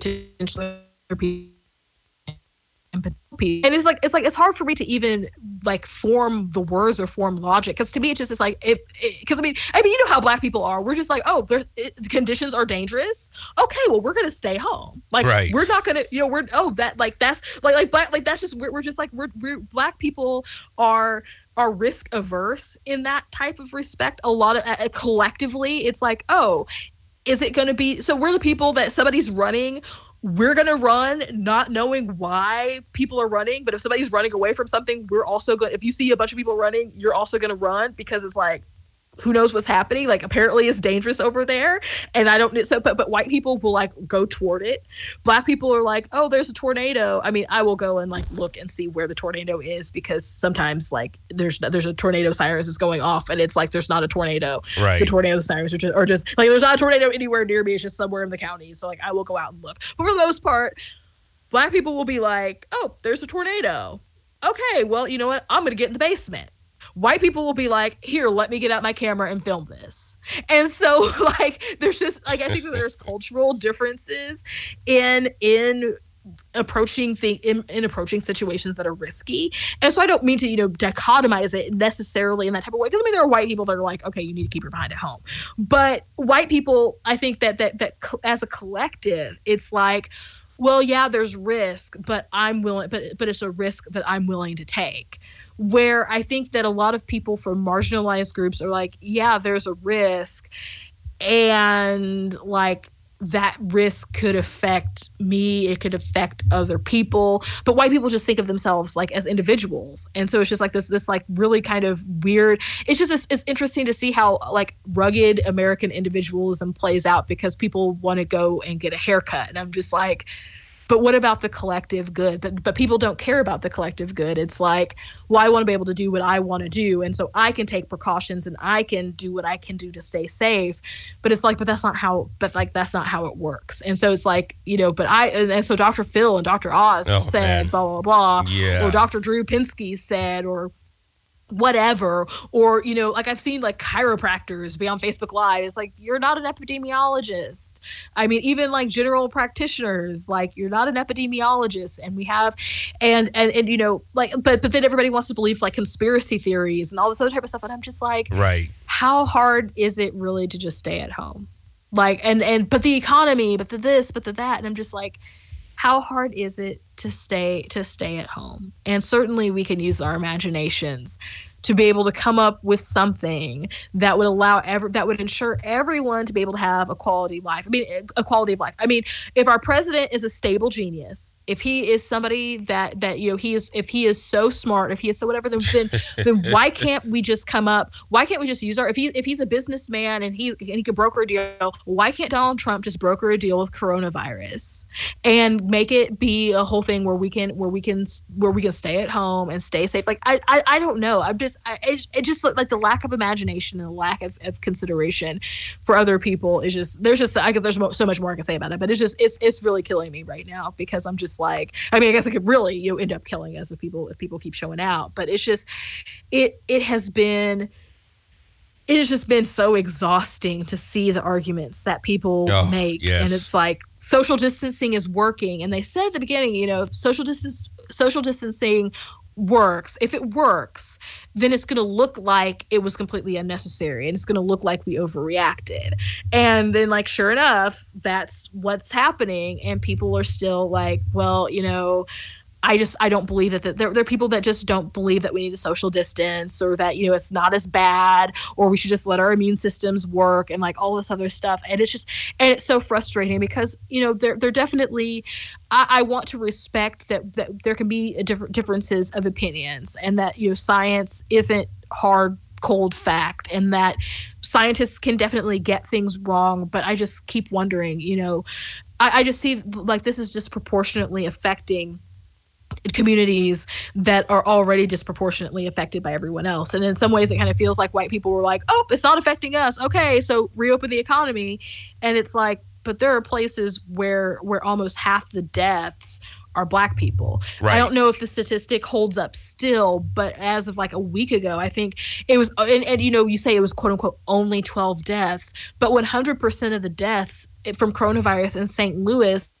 people. And it's like it's like it's hard for me to even like form the words or form logic because to me it's just it's like it because I mean I mean you know how black people are. We're just like oh the conditions are dangerous. Okay, well we're gonna stay home. Like right. we're not gonna you know we're oh that like that's like like black like that's just we're, we're just like we're, we're black people are are risk averse in that type of respect. A lot of uh, collectively, it's like, oh, is it going to be? So we're the people that somebody's running. We're going to run not knowing why people are running. But if somebody's running away from something, we're also good. If you see a bunch of people running, you're also going to run because it's like, who knows what's happening like apparently it's dangerous over there and i don't so but, but white people will like go toward it. Black people are like oh there's a tornado. I mean i will go and like look and see where the tornado is because sometimes like there's there's a tornado sirens is going off and it's like there's not a tornado. Right. the tornado sirens are just or just like there's not a tornado anywhere near me it's just somewhere in the county so like i will go out and look. But for the most part black people will be like oh there's a tornado. Okay well you know what? I'm gonna get in the basement white people will be like, here, let me get out my camera and film this. And so like there's just like I think that there's cultural differences in in approaching thing in, in, approaching situations that are risky. And so i don't mean to you know dichotomize it necessarily in that type of way because i mean there are white people that are like okay you need to keep your behind at home. But white people i think that that that as a collective it's like well yeah there's risk but i'm willing but but it's a risk that i'm willing to take where I think that a lot of people from marginalized groups are like, yeah, there's a risk. And like, that risk could affect me it could affect other people. But white people just think of themselves like as individuals. And so it's just like this this like really kind of weird it's just it's, it's interesting to see how like rugged american individualism plays out because people want to go and get a haircut. And i'm just like but what about the collective good? But but people don't care about the collective good. It's like well i want to be able to do what i want to do. And so i can take precautions and i can do what i can do to stay safe. But it's like but that's not how but like that's not how it works. And so it's like you know but i and, and so dr phil and dr oz oh, said man. blah blah blah yeah. or dr drew pinsky said or whatever or you know like i've seen like chiropractors be on facebook live it's like you're not an epidemiologist. I mean even like general practitioners like you're not an epidemiologist and we have and and and you know like but but then everybody wants to believe like conspiracy theories and all this other type of stuff and i'm just like right. How hard is it really to just stay at home? Like and and but the economy but the this but the that and i'm just like how hard is it to stay to stay at home. And certainly we can use our imaginations to be able to come up with something that would allow ever that would ensure everyone to be able to have a quality life. I mean, a quality of life. I mean, if our president is a stable genius, if he is somebody that that you know he is, if he is so smart, if he is so whatever, then then, then why can't we just come up? Why can't we just use our if he if he's a businessman and he and he could broker a deal? Why can't Donald Trump just broker a deal with coronavirus and make it be a whole thing where we can where we can where we can stay at home and stay safe? Like I I, I don't know. I'm just I, it, it just like the lack of imagination and the lack of, of consideration for other people is just there's just I guess there's so much more I can say about it, but it's just it's it's really killing me right now because I'm just like I mean I guess it could really you know, end up killing us if people if people keep showing out, but it's just it it has been it has just been so exhausting to see the arguments that people oh, make yes. and it's like social distancing is working and they said at the beginning you know social distance social distancing works, if it works, then it's going to look like it was completely unnecessary and it's going to look like we overreacted. And then, like, sure enough, that's what's happening. And people are still like, well, you know, I just I don't believe that, that there, there are people that just don't believe that we need a social distance or that you know it's not as bad or we should just let our immune systems work and like all this other stuff. And it's just and it's so frustrating because you know they're they're definitely I, I want to respect that that there can be different differences of opinions and that you know science isn't hard cold fact and that scientists can definitely get things wrong but i just keep wondering you know I, I just see like this is disproportionately affecting communities that are already disproportionately affected by everyone else. And in some ways, it kind of feels like white people were like, oh, it's not affecting us. Okay, so reopen the economy. And it's like, but there are places where where almost half the deaths are black people. Right. I don't know if the statistic holds up still, but as of like a week ago, I think it was, uh, and, and you know, you say it was quote unquote only 12 deaths, but 100% of the deaths eh, from coronavirus in St. Louis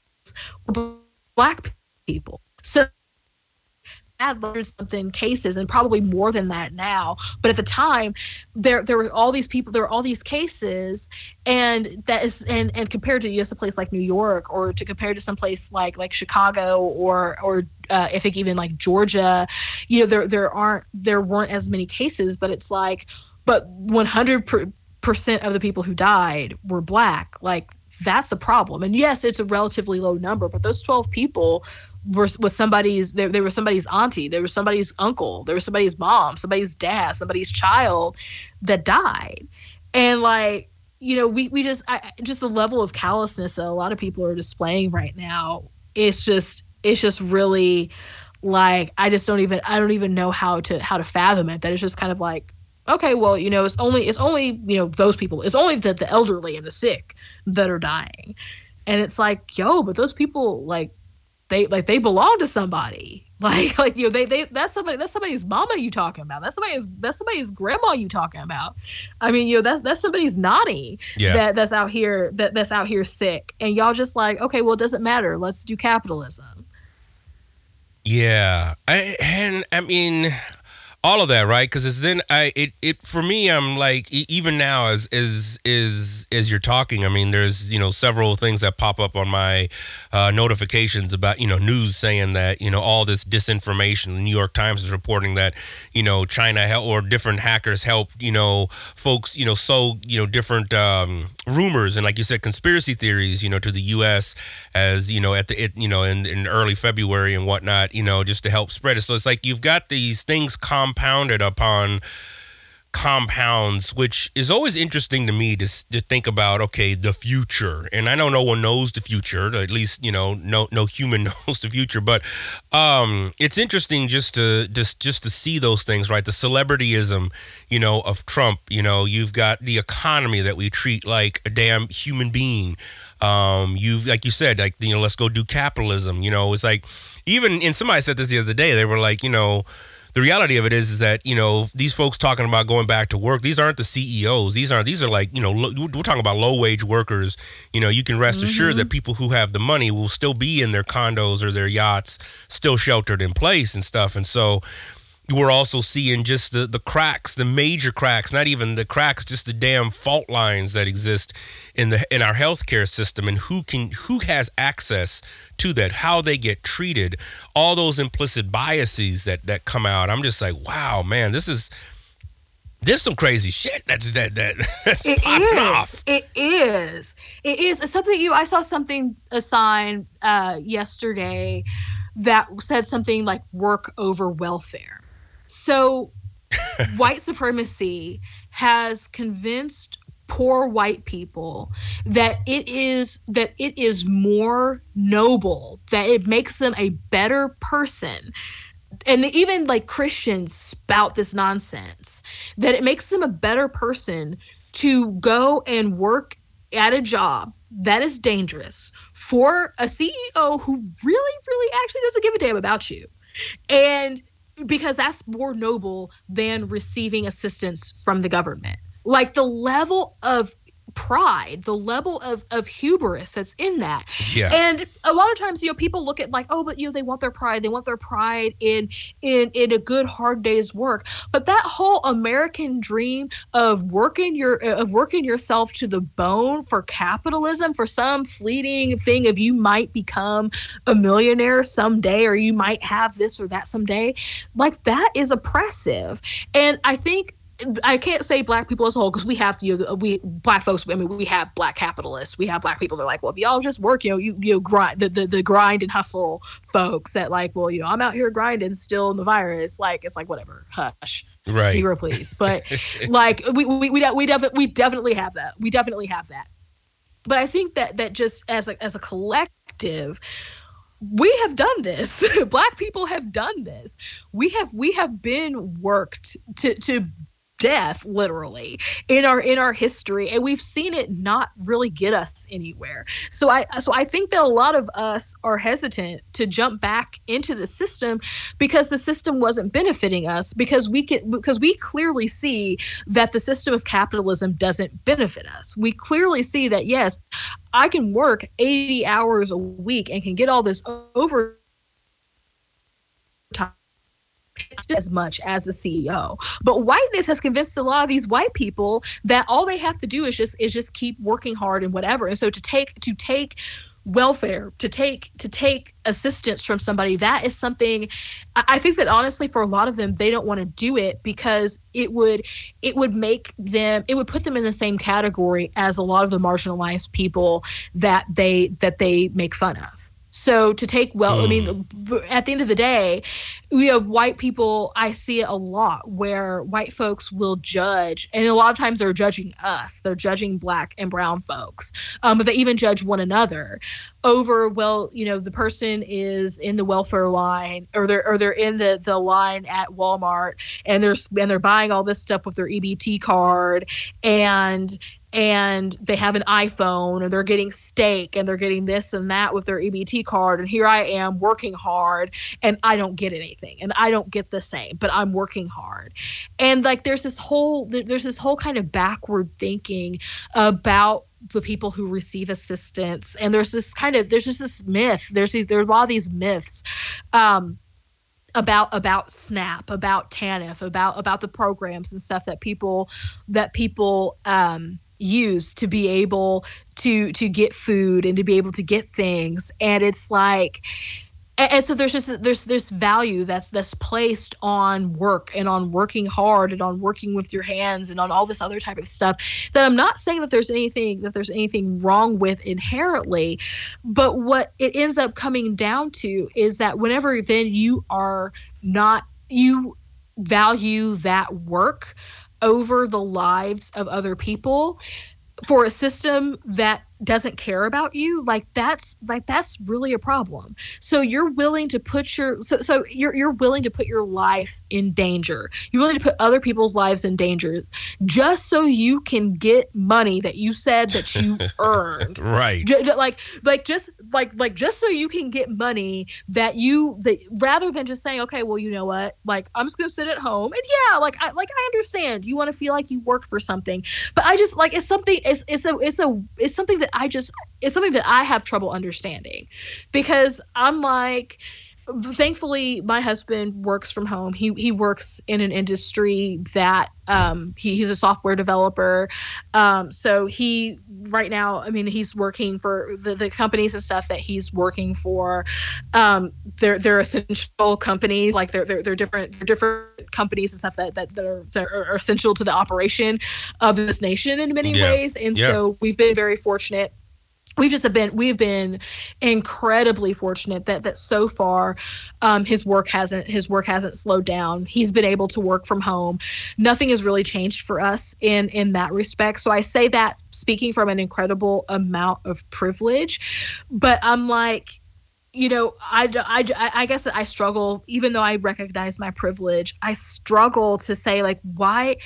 were black people. So had learned something cases and probably more than that now but at the time there there were all these people there were all these cases and that is and and compared to just a place like new york or to compare to some place like like chicago or or uh, I think even like Georgia, you know, there there aren't there weren't as many cases, but it's like, but 100 percent of the people who died were black. Like that's a problem. And yes, it's a relatively low number, but those 12 people were was somebody's they, they were somebody's auntie there was somebody's uncle there was somebody's mom somebody's dad somebody's child that died. And like you know we we just I, just the level of callousness that a lot of people are displaying right now it's just it's just really like i just don't even i don't even know how to how to fathom it that it's just kind of like okay well you know it's only it's only you know those people it's only the, the elderly and the sick that are dying. And it's like yo but those people like they like they belong to somebody. Like like you know they they that's somebody that's somebody's mama you talking about. That's somebody's that's somebody's grandma you talking about. I mean, you know, that's that's somebody's naughty yeah. that that's out here that that's out here sick. And y'all just like, okay, well it doesn't matter. Let's do capitalism. Yeah. I and I mean all of that, right? Because it's then I it it for me, I'm like even now as as is as you're talking, I mean, there's you know several things that pop up on my uh, notifications about you know news saying that you know all this disinformation. The New York Times is reporting that you know China or different hackers help you know folks you know sow you know different um, rumors and like you said conspiracy theories you know to the U.S. as you know at the it, you know in, in early February and whatnot you know just to help spread it. So it's like you've got these things compounded upon compounds, which is always interesting to me to, to think about. Okay, the future, and I know no one knows the future. At least you know, no no human knows the future. But um, it's interesting just to just just to see those things, right? The celebrityism, you know, of Trump. You know, you've got the economy that we treat like a damn human being. Um, you like you said, like you know, let's go do capitalism. You know, it's like even and somebody said this the other day. They were like, you know the reality of it is, is that you know these folks talking about going back to work. These aren't the CEOs. These aren't. these are like you know lo, we're talking about low wage workers. You know you can rest mm-hmm. assured that people who have the money will still be in their condos or their yachts, still sheltered in place and stuff. And so we're also seeing just the the cracks, the major cracks, not even the cracks, just the damn fault lines that exist in the in our healthcare system and who can who has access to that, how they get treated, all those implicit biases that that come out. I'm just like, wow, man, this is there's some crazy shit that's that that that's it popping is. off. It is. It is. It's something you I saw something assigned uh yesterday that said something like work over welfare so, white supremacy has convinced poor white people that it is that it is more noble that it makes them a better person and even like Christians spout this nonsense that it makes them a better person to go and work at a job that is dangerous for a CEO who really, really actually doesn't give a damn about you. And because that's more noble than receiving assistance from the government. Like the level of pride, the level of of hubris that's in that. Yeah. And a lot of times, you know, people look at like, oh, but you know, they want their pride. They want their pride in in in a good hard day's work. But that whole American dream of working your of working yourself to the bone for capitalism, for some fleeting thing of you might become a millionaire someday, or you might have this or that someday, like that is oppressive. And I think I can't say black people as a whole because we have you know we black folks. I mean, we have black capitalists. We have black people. They're like, well, if y'all just work, you know, you you know, grind the, the the grind and hustle folks that like, well, you know, I'm out here grinding still in the virus. Like, it's like whatever, hush, right, hero, please. But like, we we we we, def- we definitely have that. We definitely have that. But I think that that just as a as a collective, we have done this black people have done this we have we have been worked to to death literally in our in our history and we've seen it not really get us anywhere. So i so i think that a lot of us are hesitant to jump back into the system because the system wasn't benefiting us because we can because we clearly see that the system of capitalism doesn't benefit us. We clearly see that yes i can work 80 hours a week and can get all this over as much as the CEO. But whiteness has convinced a lot of these white people that all they have to do is just is just keep working hard and whatever. And so to take to take welfare to take to take assistance from somebody that is something i think that honestly for a lot of them they don't want to do it because it would it would make them it would put them in the same category as a lot of the marginalized people that they that they make fun of so to take well, mm. I mean, hmm. at the end of the day, we have white people. I see it a lot where white folks will judge, and a lot of times they're judging us. They're judging black and brown folks, um, but they even judge one another over. Well, you know, the person is in the welfare line, or they're or they're in the the line at Walmart, and they're and they're buying all this stuff with their EBT card, and and they have an iPhone and they're getting steak and they're getting this and that with their EBT card. And here I am working hard and I don't get anything and I don't get the same, but I'm working hard. And like there's this whole, there's this whole kind of backward thinking about the people who receive assistance. And there's this kind of, there's just this myth. There's these, there's a lot of these myths. Um, about about snap about tanf about about the programs and stuff that people that people um use to be able to to get food and to be able to get things. And it's like and, so there's just there's this value that's that's placed on work and on working hard and on working with your hands and on all this other type of stuff that I'm not saying that there's anything that there's anything wrong with inherently. But what it ends up coming down to is that whenever then you are not you value that work over the lives of other people for a system that doesn't care about you like that's like that's really a problem. So you're willing to put your so so you're you're willing to put your life in danger. You're willing to put other people's lives in danger just so you can get money that you said that you earned. Right. Like like just like like just so you can get money that you that rather than just saying okay well you know what? Like i'm just gonna sit at home. And yeah like i like i understand. You want to feel like you work for something. But i just like it's something it's it's a it's a it's something that that I just it's something that I have trouble understanding because I'm like thankfully my husband works from home. He he works in an industry that um he, he's a software developer. Um so he right now i mean he's working for the, the companies and stuff that he's working for. Um they're they're essential companies like they're they're, they're different they're different companies and stuff that that, that, are, that are essential to the operation of this nation in many yeah. ways. And yeah. so we've been very fortunate we've just been we've been incredibly fortunate that that so far um, his work hasn't his work hasn't slowed down. He's been able to work from home. Nothing has really changed for us in in that respect. So i say that speaking from an incredible amount of privilege but i'm like you know I, I, I guess that i struggle even though i recognize my privilege i struggle to say like why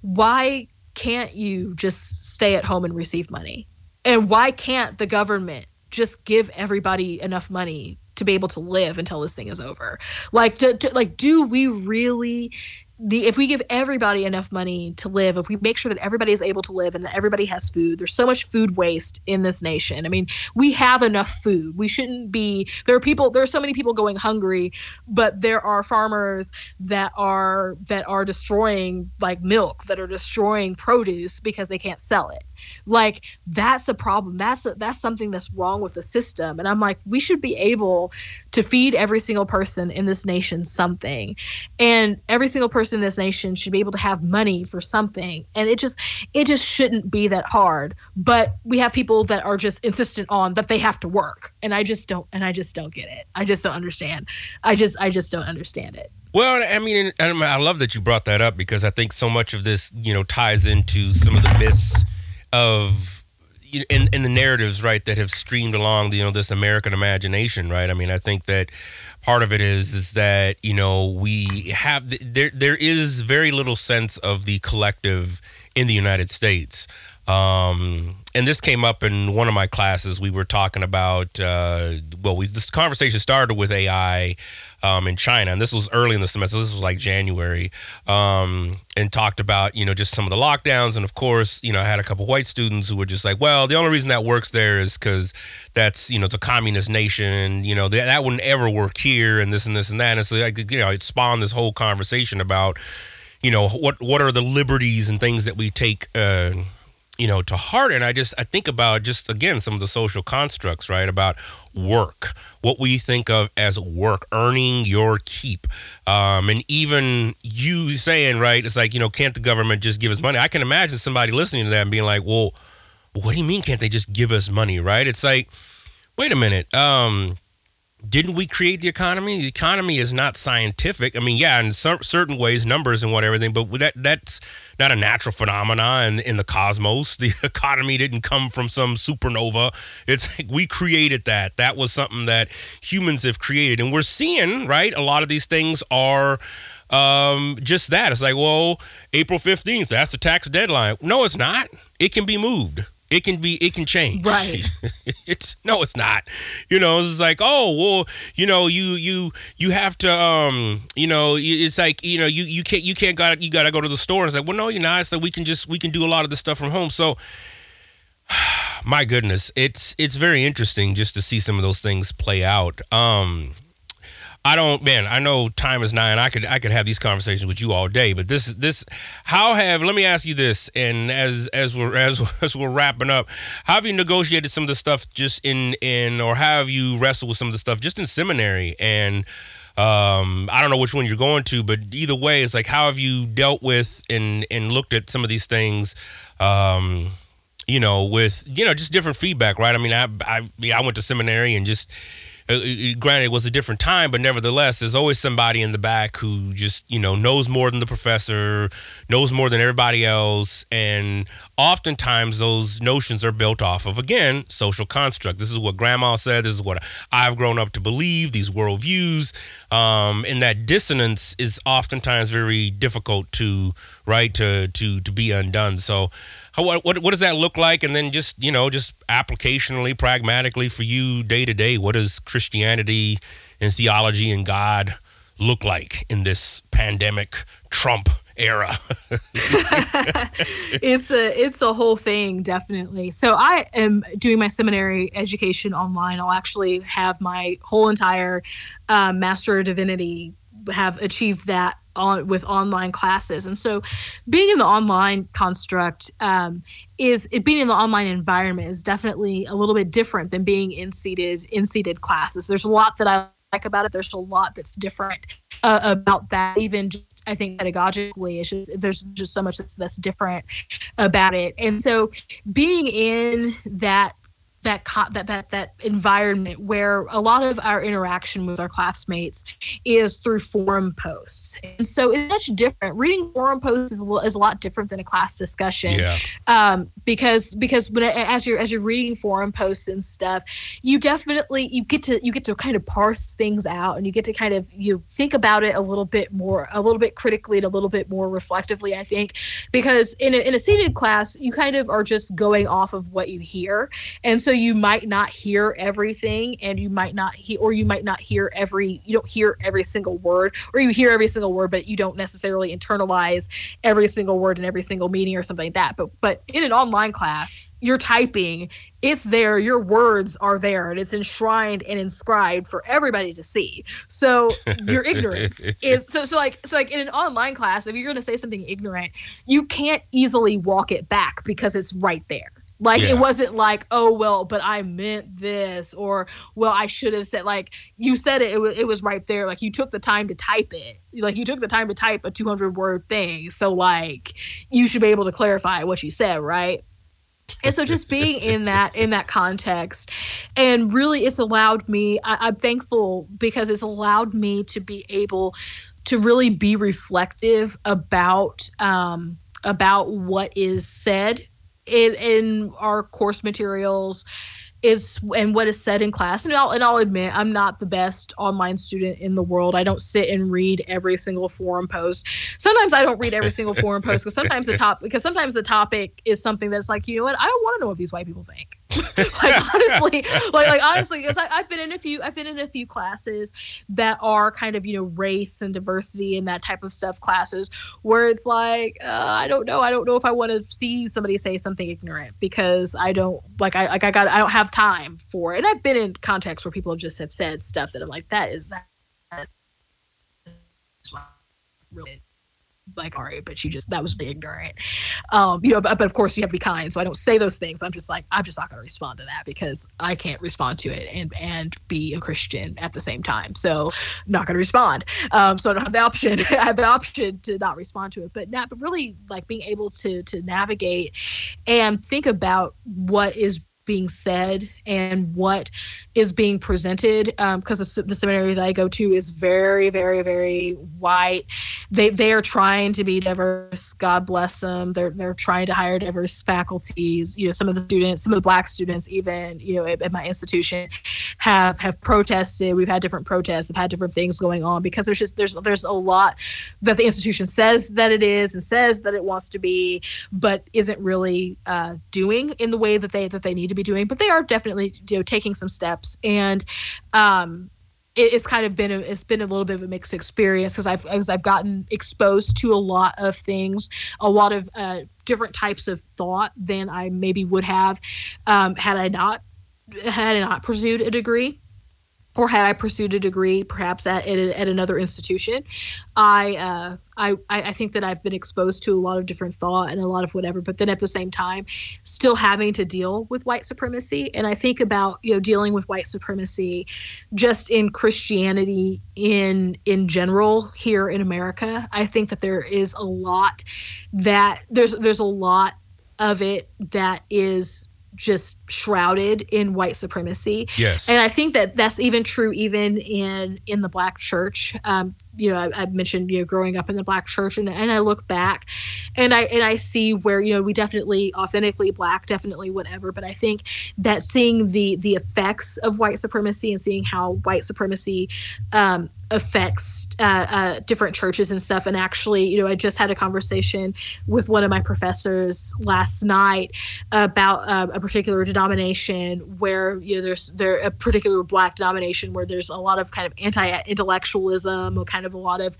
why can't you just stay at home and receive money and why can't the government just give everybody enough money to be able to live until this thing is over? Like, to, to, like, do we really the if we give everybody enough money to live, if we make sure that everybody is able to live and that everybody has food, there's so much food waste in this nation. I mean, we have enough food. We shouldn't be there are people there are so many people going hungry, but there are farmers that are that are destroying like milk, that are destroying produce because they can't sell it like that's a problem. That's a, that's something that's wrong with the system. And i'm like we should be able to feed every single person in this nation something. And every single person in this nation should be able to have money for something. And it just it just shouldn't be that hard. But we have people that are just insistent on that they have to work. And i just don't and i just don't get it. I just don't understand. I just i just don't understand it. Well, I mean, I love that you brought that up because I think so much of this, you know, ties into some of the myths of in in the narratives right that have streamed along you know this American imagination right? I mean I think that part of it is is that you know we have there there is very little sense of the collective in the United States. Um, and this came up in one of my classes. We were talking about uh, well, we this conversation started with AI um, in China, and this was early in the semester. This was like January, um, and talked about you know just some of the lockdowns, and of course you know I had a couple white students who were just like, well, the only reason that works there is because that's you know it's a communist nation, and you know that, that wouldn't ever work here, and this and this and that, and so like you know it spawned this whole conversation about you know what what are the liberties and things that we take. Uh, you know to harden, i just i think about just again some of the social constructs right about work what we think of as work earning your keep. Um, and even you saying right it's like you know can't the government just give us money? I can imagine somebody listening to that and being like well what do you mean can't they just give us money right? It's like wait a minute um, didn't we create the economy? The economy is not scientific. I mean, yeah, in some, certain ways, numbers and whatever thing, but that that's not a natural phenomenon in, in the cosmos. The economy didn't come from some supernova. It's like we created that. That was something that humans have created, and we're seeing right. A lot of these things are um, just that. It's like, well, April fifteenth, that's the tax deadline. No, it's not. It can be moved. It can be, it can change. Right. it's no, it's not. You know, it's like, oh, well, you know, you you you have to, um, you know, it's like, you know, you you can't you can't got you got to go to the store. And it's like, well, no, you're not. It's like we can just we can do a lot of this stuff from home. So, my goodness, it's it's very interesting just to see some of those things play out. Um, I don't, man. I know time is nine. I could I could have these conversations with you all day, but this this how have let me ask you this, and as as we're as, as we're wrapping up, how have you negotiated some of the stuff just in in or have you wrestled with some of the stuff just in seminary and um, I don't know which one you're going to, but either way, it's like how have you dealt with and and looked at some of these things, um, you know, with you know just different feedback, right? I mean, I I I went to seminary and just Uh, uh, uh, granted it was a different time but nevertheless there's always somebody in the back who just you know knows more than the professor knows more than everybody else and oftentimes those notions are built off of again social construct. This is what grandma said this is what i've grown up to believe these worldviews um, and that dissonance is oftentimes very difficult to right to to to be undone. So how, what, what does that look like? And then just you know just applicationally pragmatically for you day to day what does christianity and theology and god look like in this pandemic trump era? It's a it's a whole thing definitely. So i am doing my seminary education online. I'll actually have my whole entire uh, master of divinity have achieved that on with online classes. And so being in the online construct um, is it being in the online environment is definitely a little bit different than being in seated in seated classes. There's a lot that i like about it. There's a lot that's different uh, about that. Even just i think pedagogically it's just there's just so much that's, that's different about it. And so being in that that that that that environment where a lot of our interaction with our classmates is through forum posts. And so it's much different. Reading forum posts is, is a lot different than a class discussion. Yeah. um, because because when as you're as you're reading forum posts and stuff you definitely you get to you get to kind of parse things out and you get to kind of you think about it a little bit more a little bit critically and a little bit more reflectively i think. Because in a, in a seated class you kind of are just going off of what you hear. And so you might not hear everything and you might not hear or you might not hear every you don't hear every single word or you hear every single word but you don't necessarily internalize every single word in every single meeting or something like that. But but in an online class you're typing it's there your words are there and it's enshrined and inscribed for everybody to see. So your ignorance is so, so like so like in an online class if you're going to say something ignorant you can't easily walk it back because it's right there like yeah. it wasn't like, oh well, but I meant this, or well, I should have said like you said it. It was it was right there. Like you took the time to type it. Like you took the time to type a 200 word thing. So like you should be able to clarify what you said, right? and so just being in that in that context and really it's allowed me I, i'm thankful because it's allowed me to be able to really be reflective about um, about what is said in, in our course materials is and what is said in class and I'll, and I'll admit i'm not the best online student in the world. I don't sit and read every single forum post. Sometimes i don't read every single forum post because sometimes the top because sometimes the topic is something that's like you know what? I don't want to know what these white people think. Like honestly like like honestly because i've been in a few i've been in a few classes that are kind of you know race and diversity and that type of stuff classes where it's like uh, i don't know. I don't know if i want to see somebody say something ignorant because i don't like i like i got i don't have have time for. And I've been in contexts where people have just have said stuff that I'm like, that is that. Really like all right but you just that was ignorant um you know but, but of course you have to be kind so i don't say those things i'm just like i'm just not going to respond to that because i can't respond to it and and be a christian at the same time so not going to respond um so i don't have the option i have the option to not respond to it but not but really like being able to to navigate and think about what is being said and what is being presented because um, the, seminary that I go to is very, very, very white. They they are trying to be diverse. God bless them. They're they're trying to hire diverse faculties. You know, some of the students, some of the black students, even you know, at, at my institution, have have protested. We've had different protests. Have had different things going on because there's just there's there's a lot that the institution says that it is and says that it wants to be, but isn't really uh, doing in the way that they that they need to be doing, but they are definitely you know taking some steps, and um, it, it's kind of been a, it's been a little bit of a mixed experience because I've as I've gotten exposed to a lot of things, a lot of uh, different types of thought than I maybe would have um, had I not had I not pursued a degree or had I pursued a degree perhaps at, at, at another institution, I, uh, I I think that I've been exposed to a lot of different thought and a lot of whatever, but then at the same time, still having to deal with white supremacy. And I think about you know dealing with white supremacy, just in Christianity in in general here in America. I think that there is a lot that there's there's a lot of it that is just shrouded in white supremacy. Yes. And I think that that's even true even in in the black church. Um, you know, I, I, mentioned you know growing up in the black church, and, and I look back, and I and I see where you know we definitely authentically black, definitely whatever. But I think that seeing the the effects of white supremacy and seeing how white supremacy um, affects uh, uh, different churches and stuff. And actually, you know, I just had a conversation with one of my professors last night about uh, a particular denomination where you know there's there a particular black denomination where there's a lot of kind of anti-intellectualism or kind of a lot of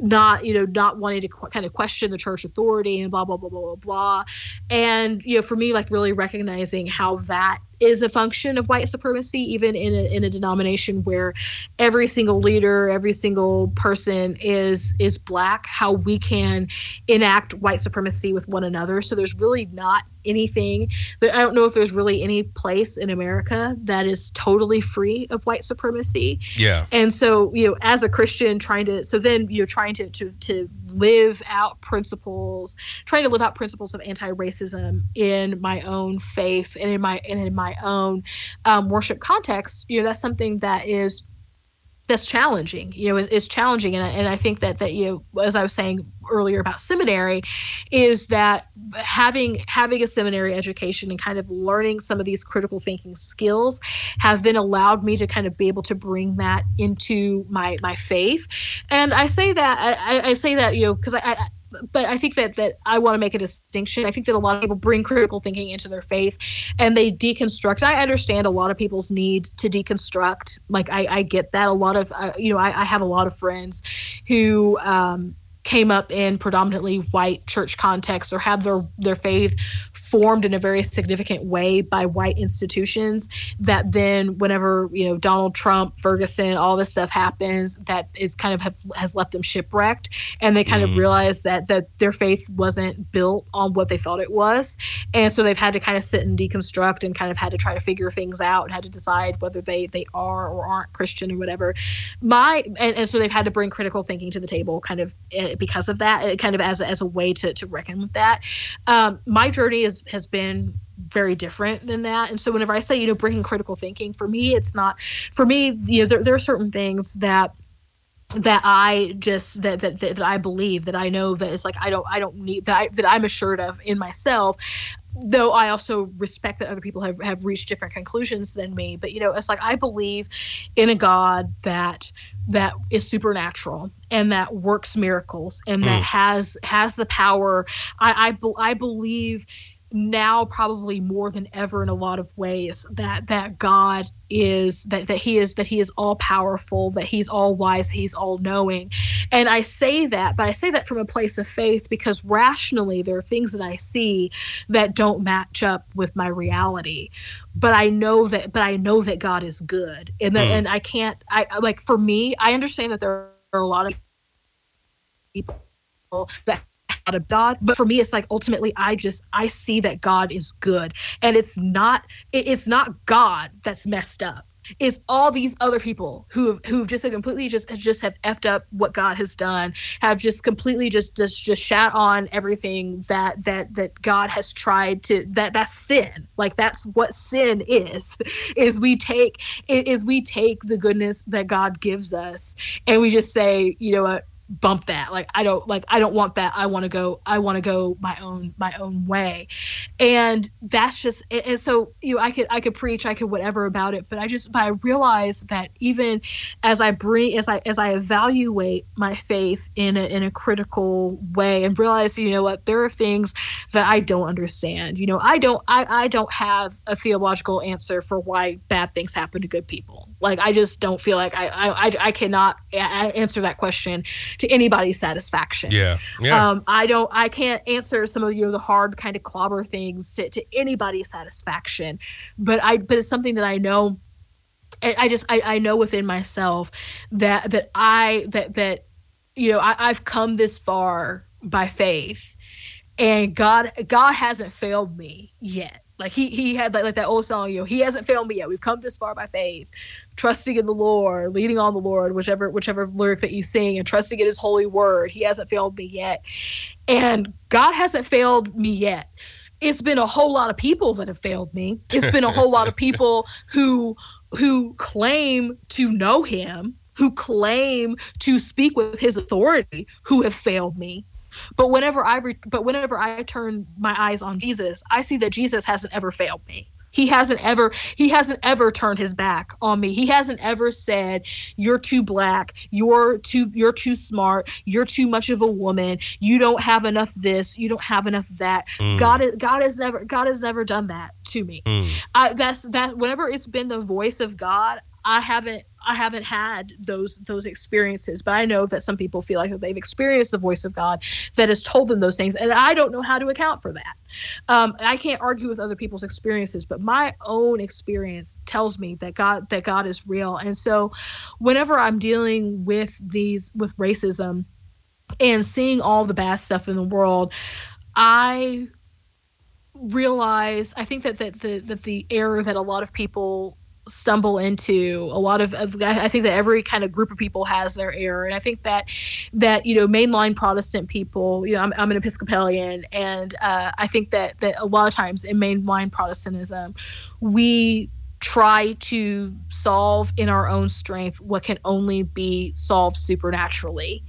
not you know not wanting to qu- kind of question the church authority and blah blah blah blah blah blah. And you know, for me, like really recognizing how that is a function of white supremacy, even in a, in a denomination where every single leader, every single person is is black. How we can enact white supremacy with one another. So there's really not anything. I don't know if there's really any place in America that is totally free of white supremacy. Yeah. And so you know, as a Christian, trying to so then you're trying to to to live out principles, trying to live out principles of anti-racism in my own faith and in my and in my own um, worship context. You know, that's something that is that's challenging you know it's challenging. And I, and I think that that you know, as i was saying earlier about seminary is that having having a seminary education and kind of learning some of these critical thinking skills have then allowed me to kind of be able to bring that into my my faith. And i say that i, I say that you know because I, I but I think that that I want to make a distinction. I think that a lot of people bring critical thinking into their faith, and they deconstruct. I understand a lot of people's need to deconstruct. Like I, I get that. A lot of uh, you know, I, I, have a lot of friends who um, came up in predominantly white church contexts or have their their faith formed in a very significant way by white institutions that then whenever you know Donald Trump Ferguson all this stuff happens that is kind of have, has left them shipwrecked. And they kind mm. of realize that that their faith wasn't built on what they thought it was. And so they've had to kind of sit and deconstruct and kind of had to try to figure things out and had to decide whether they they are or aren't Christian or whatever. My and, and so they've had to bring critical thinking to the table kind of eh, because of that eh, kind of as a, as a way to to reckon with that. Um, my journey is has been very different than that. And so whenever I say, you know, bringing critical thinking, for me, it's not, for me, you know, there, there are certain things that that I just that, that that I believe that I know that it's like I don't I don't need that I, that I'm assured of in myself though I also respect that other people have, have reached different conclusions than me. But you know, it's like I believe in a God that that is supernatural and that works miracles and mm. that has has the power. I I, I believe now probably more than ever in a lot of ways that that God is that that he is that he is all powerful that he's all wise he's all knowing and I say that but I say that from a place of faith because rationally there are things that I see that don't match up with my reality. But I know that but I know that God is good. And that, mm. and I can't I like for me I understand that there are a lot of people that out of God. But for me, it's like ultimately, I just I see that God is good, and it's not it's not God that's messed up. It's all these other people who have who've just completely just just have effed up what God has done, have just completely just just just shat on everything that that that God has tried to that that's sin. Like that's what sin is. Is we take is we take the goodness that God gives us and we just say, you know what, bump that. Like i don't like i don't want that. I want to go i want to go my own my own way. And that's just and so you know i could i could preach i could whatever about it but i just but i realize that even as i bring as i as i evaluate my faith in a in a critical way and realize you know what there are things that i don't understand. You know i don't i i don't have a theological answer for why bad things happen to good people like I just don't feel like I I, I cannot answer that question to anybody's satisfaction. Yeah, yeah. Um, I don't. I can't answer some of you know the hard kind of clobber things to, to anybody's satisfaction. But I but it's something that I know. I just I, I know within myself that that I that that you know I, I've come this far by faith and God God hasn't failed me yet. Like he he had like, like that old song, you know, he hasn't failed me yet. We've come this far by faith, trusting in the Lord, leading on the Lord, whichever whichever lyric that you sing, and trusting in His holy word. He hasn't failed me yet, and God hasn't failed me yet. It's been a whole lot of people that have failed me. It's been a whole lot of people who who claim to know Him, who claim to speak with His authority, who have failed me but whenever I re- but whenever I turn my eyes on Jesus, I see that Jesus hasn't ever failed me. He hasn't ever he hasn't ever turned his back on me. He hasn't ever said you're too black, you're too you're too smart, you're too much of a woman, you don't have enough this, you don't have enough that. Mm. God God has never God has never done that to me. Mm. I, that's that whenever it's been the voice of God, I haven't I haven't had those those experiences, but I know that some people feel like they've experienced the voice of God that has told them those things, and I don't know how to account for that. Um, I can't argue with other people's experiences, but my own experience tells me that God that God is real, and so whenever I'm dealing with these with racism and seeing all the bad stuff in the world, I realize I think that that the that the error that a lot of people stumble into a lot of, of, i think that every kind of group of people has their error. And i think that that you know mainline protestant people you know i'm, I'm an episcopalian and uh, i think that that a lot of times in mainline protestantism we try to solve in our own strength what can only be solved supernaturally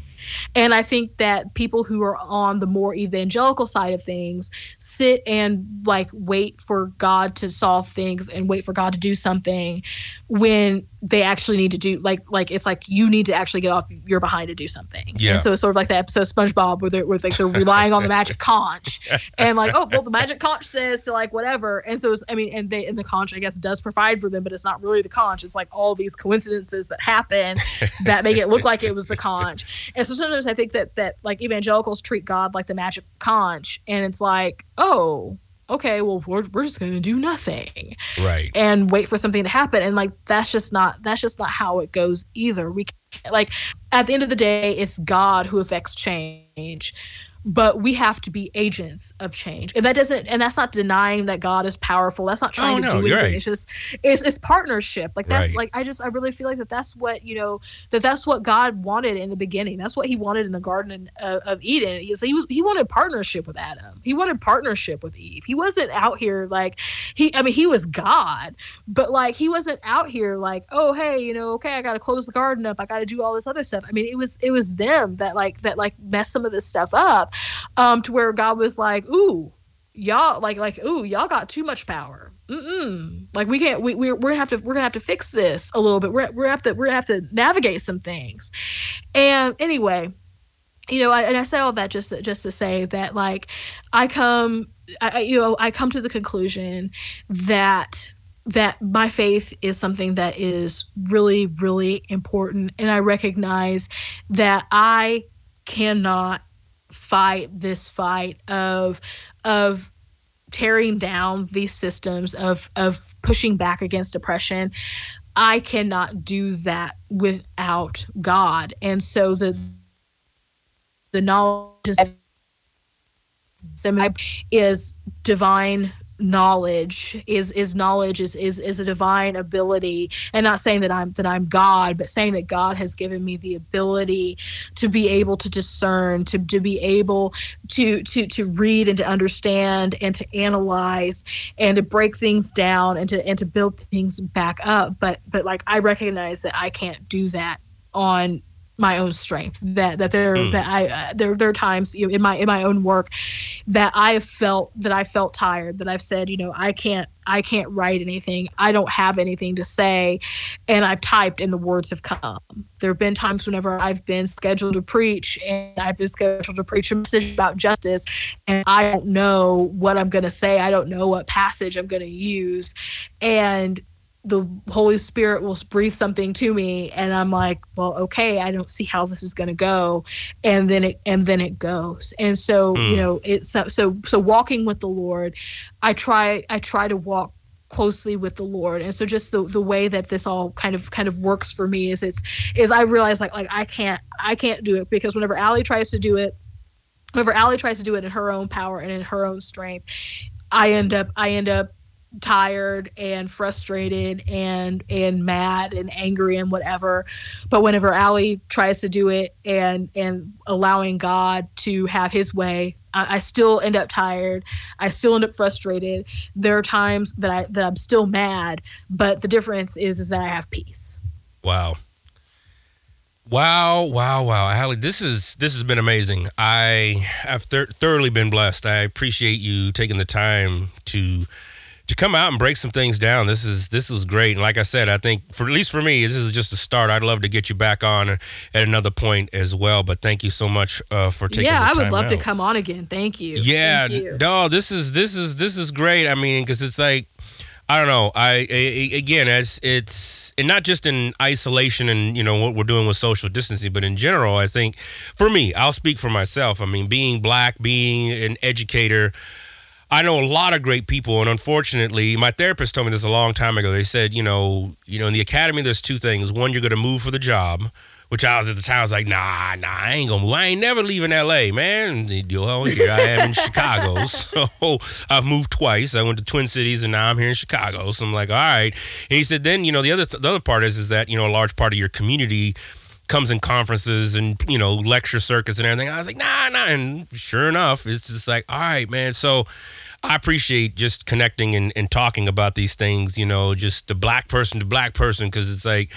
and I think that people who are on the more evangelical side of things sit and like wait for God to solve things and wait for God to do something when they actually need to do like like it's like you need to actually get off your behind to do something. Yeah. And so it's sort of like the episode of SpongeBob where they're, where like they're relying on the magic conch and like oh well the magic conch says to like whatever and so it's, I mean and they and the conch I guess does provide for them but it's not really the conch it's like all these coincidences that happen that make it look like it was the conch and so sometimes I think that that like evangelicals treat God like the magic conch and it's like oh okay, well, we're, we're just going to do nothing. Right. And wait for something to happen. And like, that's just not, that's just not how it goes either. We like, at the end of the day, it's God who affects change. But we have to be agents of change. And that doesn't, and that's not denying that God is powerful. That's not oh, trying oh, to no, do anything. Right. It's just, it's, it's partnership. Like that's right. like, I just, I really feel like that that's what, you know, that that's what God wanted in the beginning. That's what he wanted in the Garden of, of Eden. He, he was, he wanted partnership with Adam. He wanted partnership with Eve. He wasn't out here like he, I mean, he was God, but like, he wasn't out here like, oh, hey, you know, okay, I got to close the garden up. I got to do all this other stuff. I mean, it was, it was them that like, that like messed some of this stuff up um, to where God was like, ooh, y'all like like ooh y'all got too much power. Mm-mm. like we can't we, we're, we're gonna have to we're gonna have to fix this a little bit. We're, we're gonna have to we're gonna have to navigate some things. And anyway you know I, and i say all that just just to say that like i come I, you know i come to the conclusion that that my faith is something that is really really important. And i recognize that i cannot fight this fight of of tearing down these systems of of pushing back against oppression i cannot do that without god. And so the the knowledge is divine knowledge is is knowledge is is is a divine ability. And not saying that i'm that i'm god but saying that god has given me the ability to be able to discern to to be able to to to read and to understand and to analyze and to break things down and to and to build things back up. But but like i recognize that i can't do that on my own strength that that there mm. that I uh, there there are times you know, in my in my own work that I have felt that I felt tired that I've said you know I can't I can't write anything. I don't have anything to say. And I've typed and the words have come. There have been times whenever I've been scheduled to preach and I've been scheduled to preach a message about justice and I don't know what I'm going to say. I don't know what passage I'm going to use. And the Holy Spirit will breathe something to me and I'm like, well, okay, I don't see how this is going to go. And then it, and then it goes. And so, mm. you know, it's so, so, so walking with the Lord, I try, I try to walk closely with the Lord. And so just the, the way that this all kind of, kind of works for me is it's, is I realize like, like I can't, I can't do it because whenever Ally tries to do it, whenever Ally tries to do it in her own power and in her own strength, I end up, I end up tired and frustrated and and mad and angry and whatever but whenever Ally tries to do it and and allowing God to have his way I, I, still end up tired I still end up frustrated there are times that I that I'm still mad but the difference is is that I have peace wow Wow, wow, wow. Ally, this is this has been amazing. I have th- thoroughly been blessed. I appreciate you taking the time to to come out and break some things down. This is this is great. And like I said, I think for at least for me, this is just a start. I'd love to get you back on at another point as well. But thank you so much uh, for taking. Yeah, I would love out. to come on again. Thank you. Yeah, thank you. no, this is this is this is great. I mean, because it's like. I don't know. I, I again, as it's and not just in isolation and you know what we're doing with social distancing, but in general, I think for me, I'll speak for myself. I mean, being black, being an educator, I know a lot of great people, and unfortunately, my therapist told me this a long time ago. They said, you know, you know, in the academy, there's two things. One, you're going to move for the job, which I was at the time. I was like, nah, nah, I ain't gonna move. I ain't never leaving L.A., man. Well, here I am in Chicago, so I've moved twice. I went to Twin Cities, and now I'm here in Chicago. So I'm like, all right. And he said, then you know, the other th- the other part is is that you know a large part of your community comes in conferences and you know lecture circuits and everything. I was like, nah, nah. And sure enough, it's just like, all right, man. So I appreciate just connecting and, and talking about these things, you know, just the black person to black person, because it's like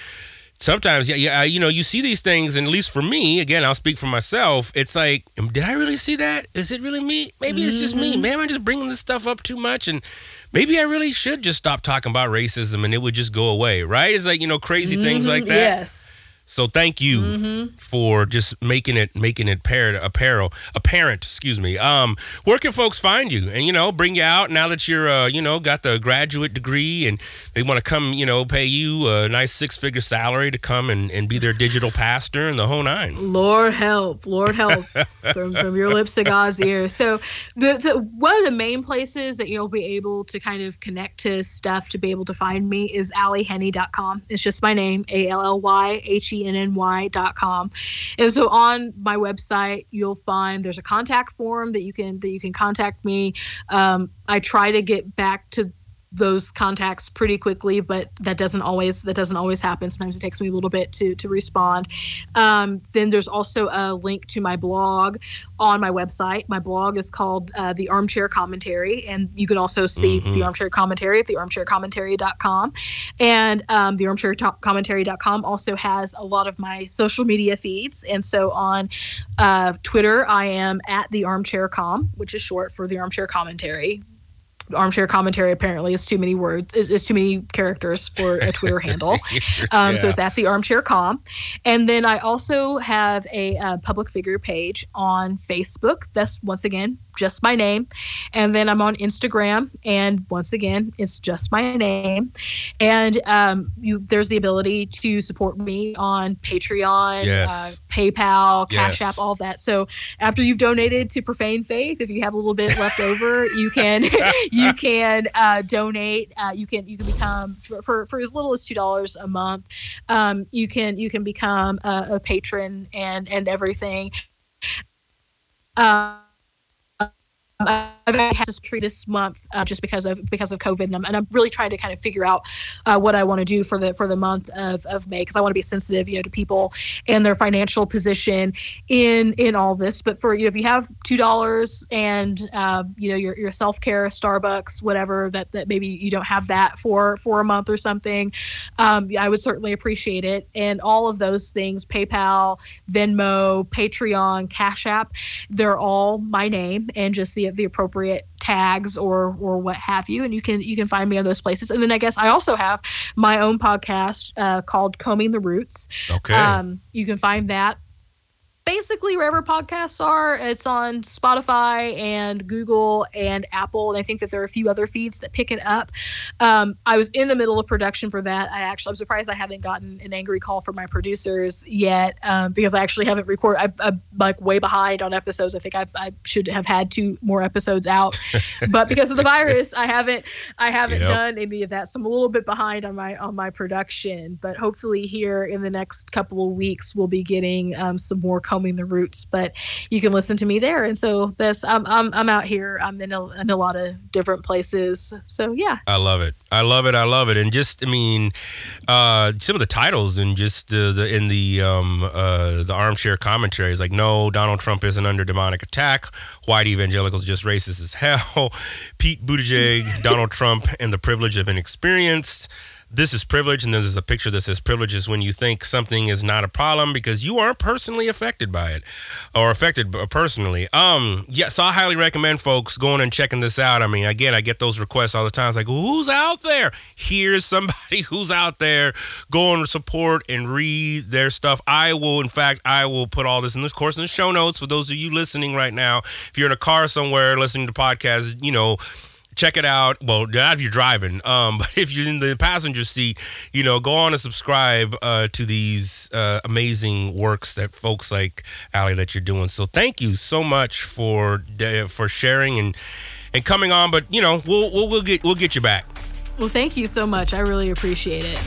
sometimes, yeah, yeah, you know, you see these things, and at least for me, again, I'll speak for myself. It's like, did I really see that? Is it really me? Maybe mm-hmm. it's just me. Maybe I'm just bringing this stuff up too much, and maybe I really should just stop talking about racism, and it would just go away, right? It's like you know, crazy mm-hmm. things like that. Yes. So thank you mm-hmm. for just making it making it apparent apparel apparent. Excuse me. Um, where can folks find you and you know bring you out now that you're uh, you know got the graduate degree and they want to come you know pay you a nice six figure salary to come and, and be their digital pastor and the whole nine. Lord help, Lord help from, from your lips to God's ears. So the, the one of the main places that you'll be able to kind of connect to stuff to be able to find me is allyhenny.com. It's just my name A L L Y H E E N N Y.com. And so on my website, you'll find there's a contact form that you can that you can contact me. Um, I try to get back to those contacts pretty quickly, but that doesn't always that doesn't always happen. Sometimes it takes me a little bit to to respond. Um, then there's also a link to my blog on my website. My blog is called uh, the Armchair Commentary, and you can also see mm-hmm. the Armchair Commentary at the armchaircommentary.com. And um, the armchaircommentary.com also has a lot of my social media feeds. And so on uh, Twitter, I am at the Armchair Com, which is short for the Armchair Commentary armchair commentary apparently is too many words is, is too many characters for a twitter handle. Um, yeah. so it's at the armchair com. And then i also have a uh, public figure page on facebook. That's once again just my name. And then I'm on Instagram, and once again, it's just my name. And um, you, there's the ability to support me on Patreon, yes. uh, PayPal, Cash yes. App, all that. So after you've donated to Profane Faith, if you have a little bit left over, you can you can uh, donate. Uh, you can you can become for, for, for as little as two dollars a month. Um, you can you can become a, a patron and and everything. I've had this tree this month uh, just because of because of COVID, and I'm, and I'm really trying to kind of figure out uh, what I want to do for the for the month of, of May because I want to be sensitive, you know, to people and their financial position in in all this. But for you know, if you have two dollars and uh, you know your your self care, Starbucks, whatever that that maybe you don't have that for for a month or something, um, I would certainly appreciate it. And all of those things, PayPal, Venmo, Patreon, Cash App, they're all my name and just the the appropriate tags or or what have you. And you can you can find me on those places. And then i guess i also have my own podcast uh, called combing the roots. Okay. Um, you can find that basically wherever podcasts are. It's on Spotify and Google and Apple, and I think that there are a few other feeds that pick it up. Um, I was in the middle of production for that. I actually, I'm surprised I haven't gotten an angry call from my producers yet um, because I actually haven't recorded. I've, I'm like way behind on episodes. I think I've, I should have had two more episodes out, but because of the virus, I haven't. I haven't yep. done any of that, so I'm a little bit behind on my on my production. But hopefully, here in the next couple of weeks, we'll be getting um, some more combing the roots, but you can listen to me there. And so this, I'm, I'm, I'm out here. I'm in a, in a lot of different places. So yeah. I love it. I love it. I love it. And just, I mean, uh, some of the titles and just uh, the, in the, um, uh, the armchair commentaries, like, no, Donald Trump isn't under demonic attack. White evangelicals just racist as hell. Pete Buttigieg, Donald Trump, and the privilege of inexperience this is privilege, and there's a picture that says privilege is when you think something is not a problem because you aren't personally affected by it or affected personally. Um, yeah, so I highly recommend folks going and checking this out. I mean, again, I get those requests all the time. It's like, who's out there? Here's somebody who's out there. Go and support and read their stuff. I will, in fact, I will put all this in this course in the show notes for those of you listening right now. If you're in a car somewhere listening to podcasts, you know check it out. Well, not if you're driving, um, but if you're in the passenger seat, you know, go on and subscribe uh, to these uh, amazing works that folks like Ally that you're doing. So thank you so much for uh, for sharing and and coming on. But you know, we'll we'll, we'll get we'll get you back. Well, thank you so much. I really appreciate it.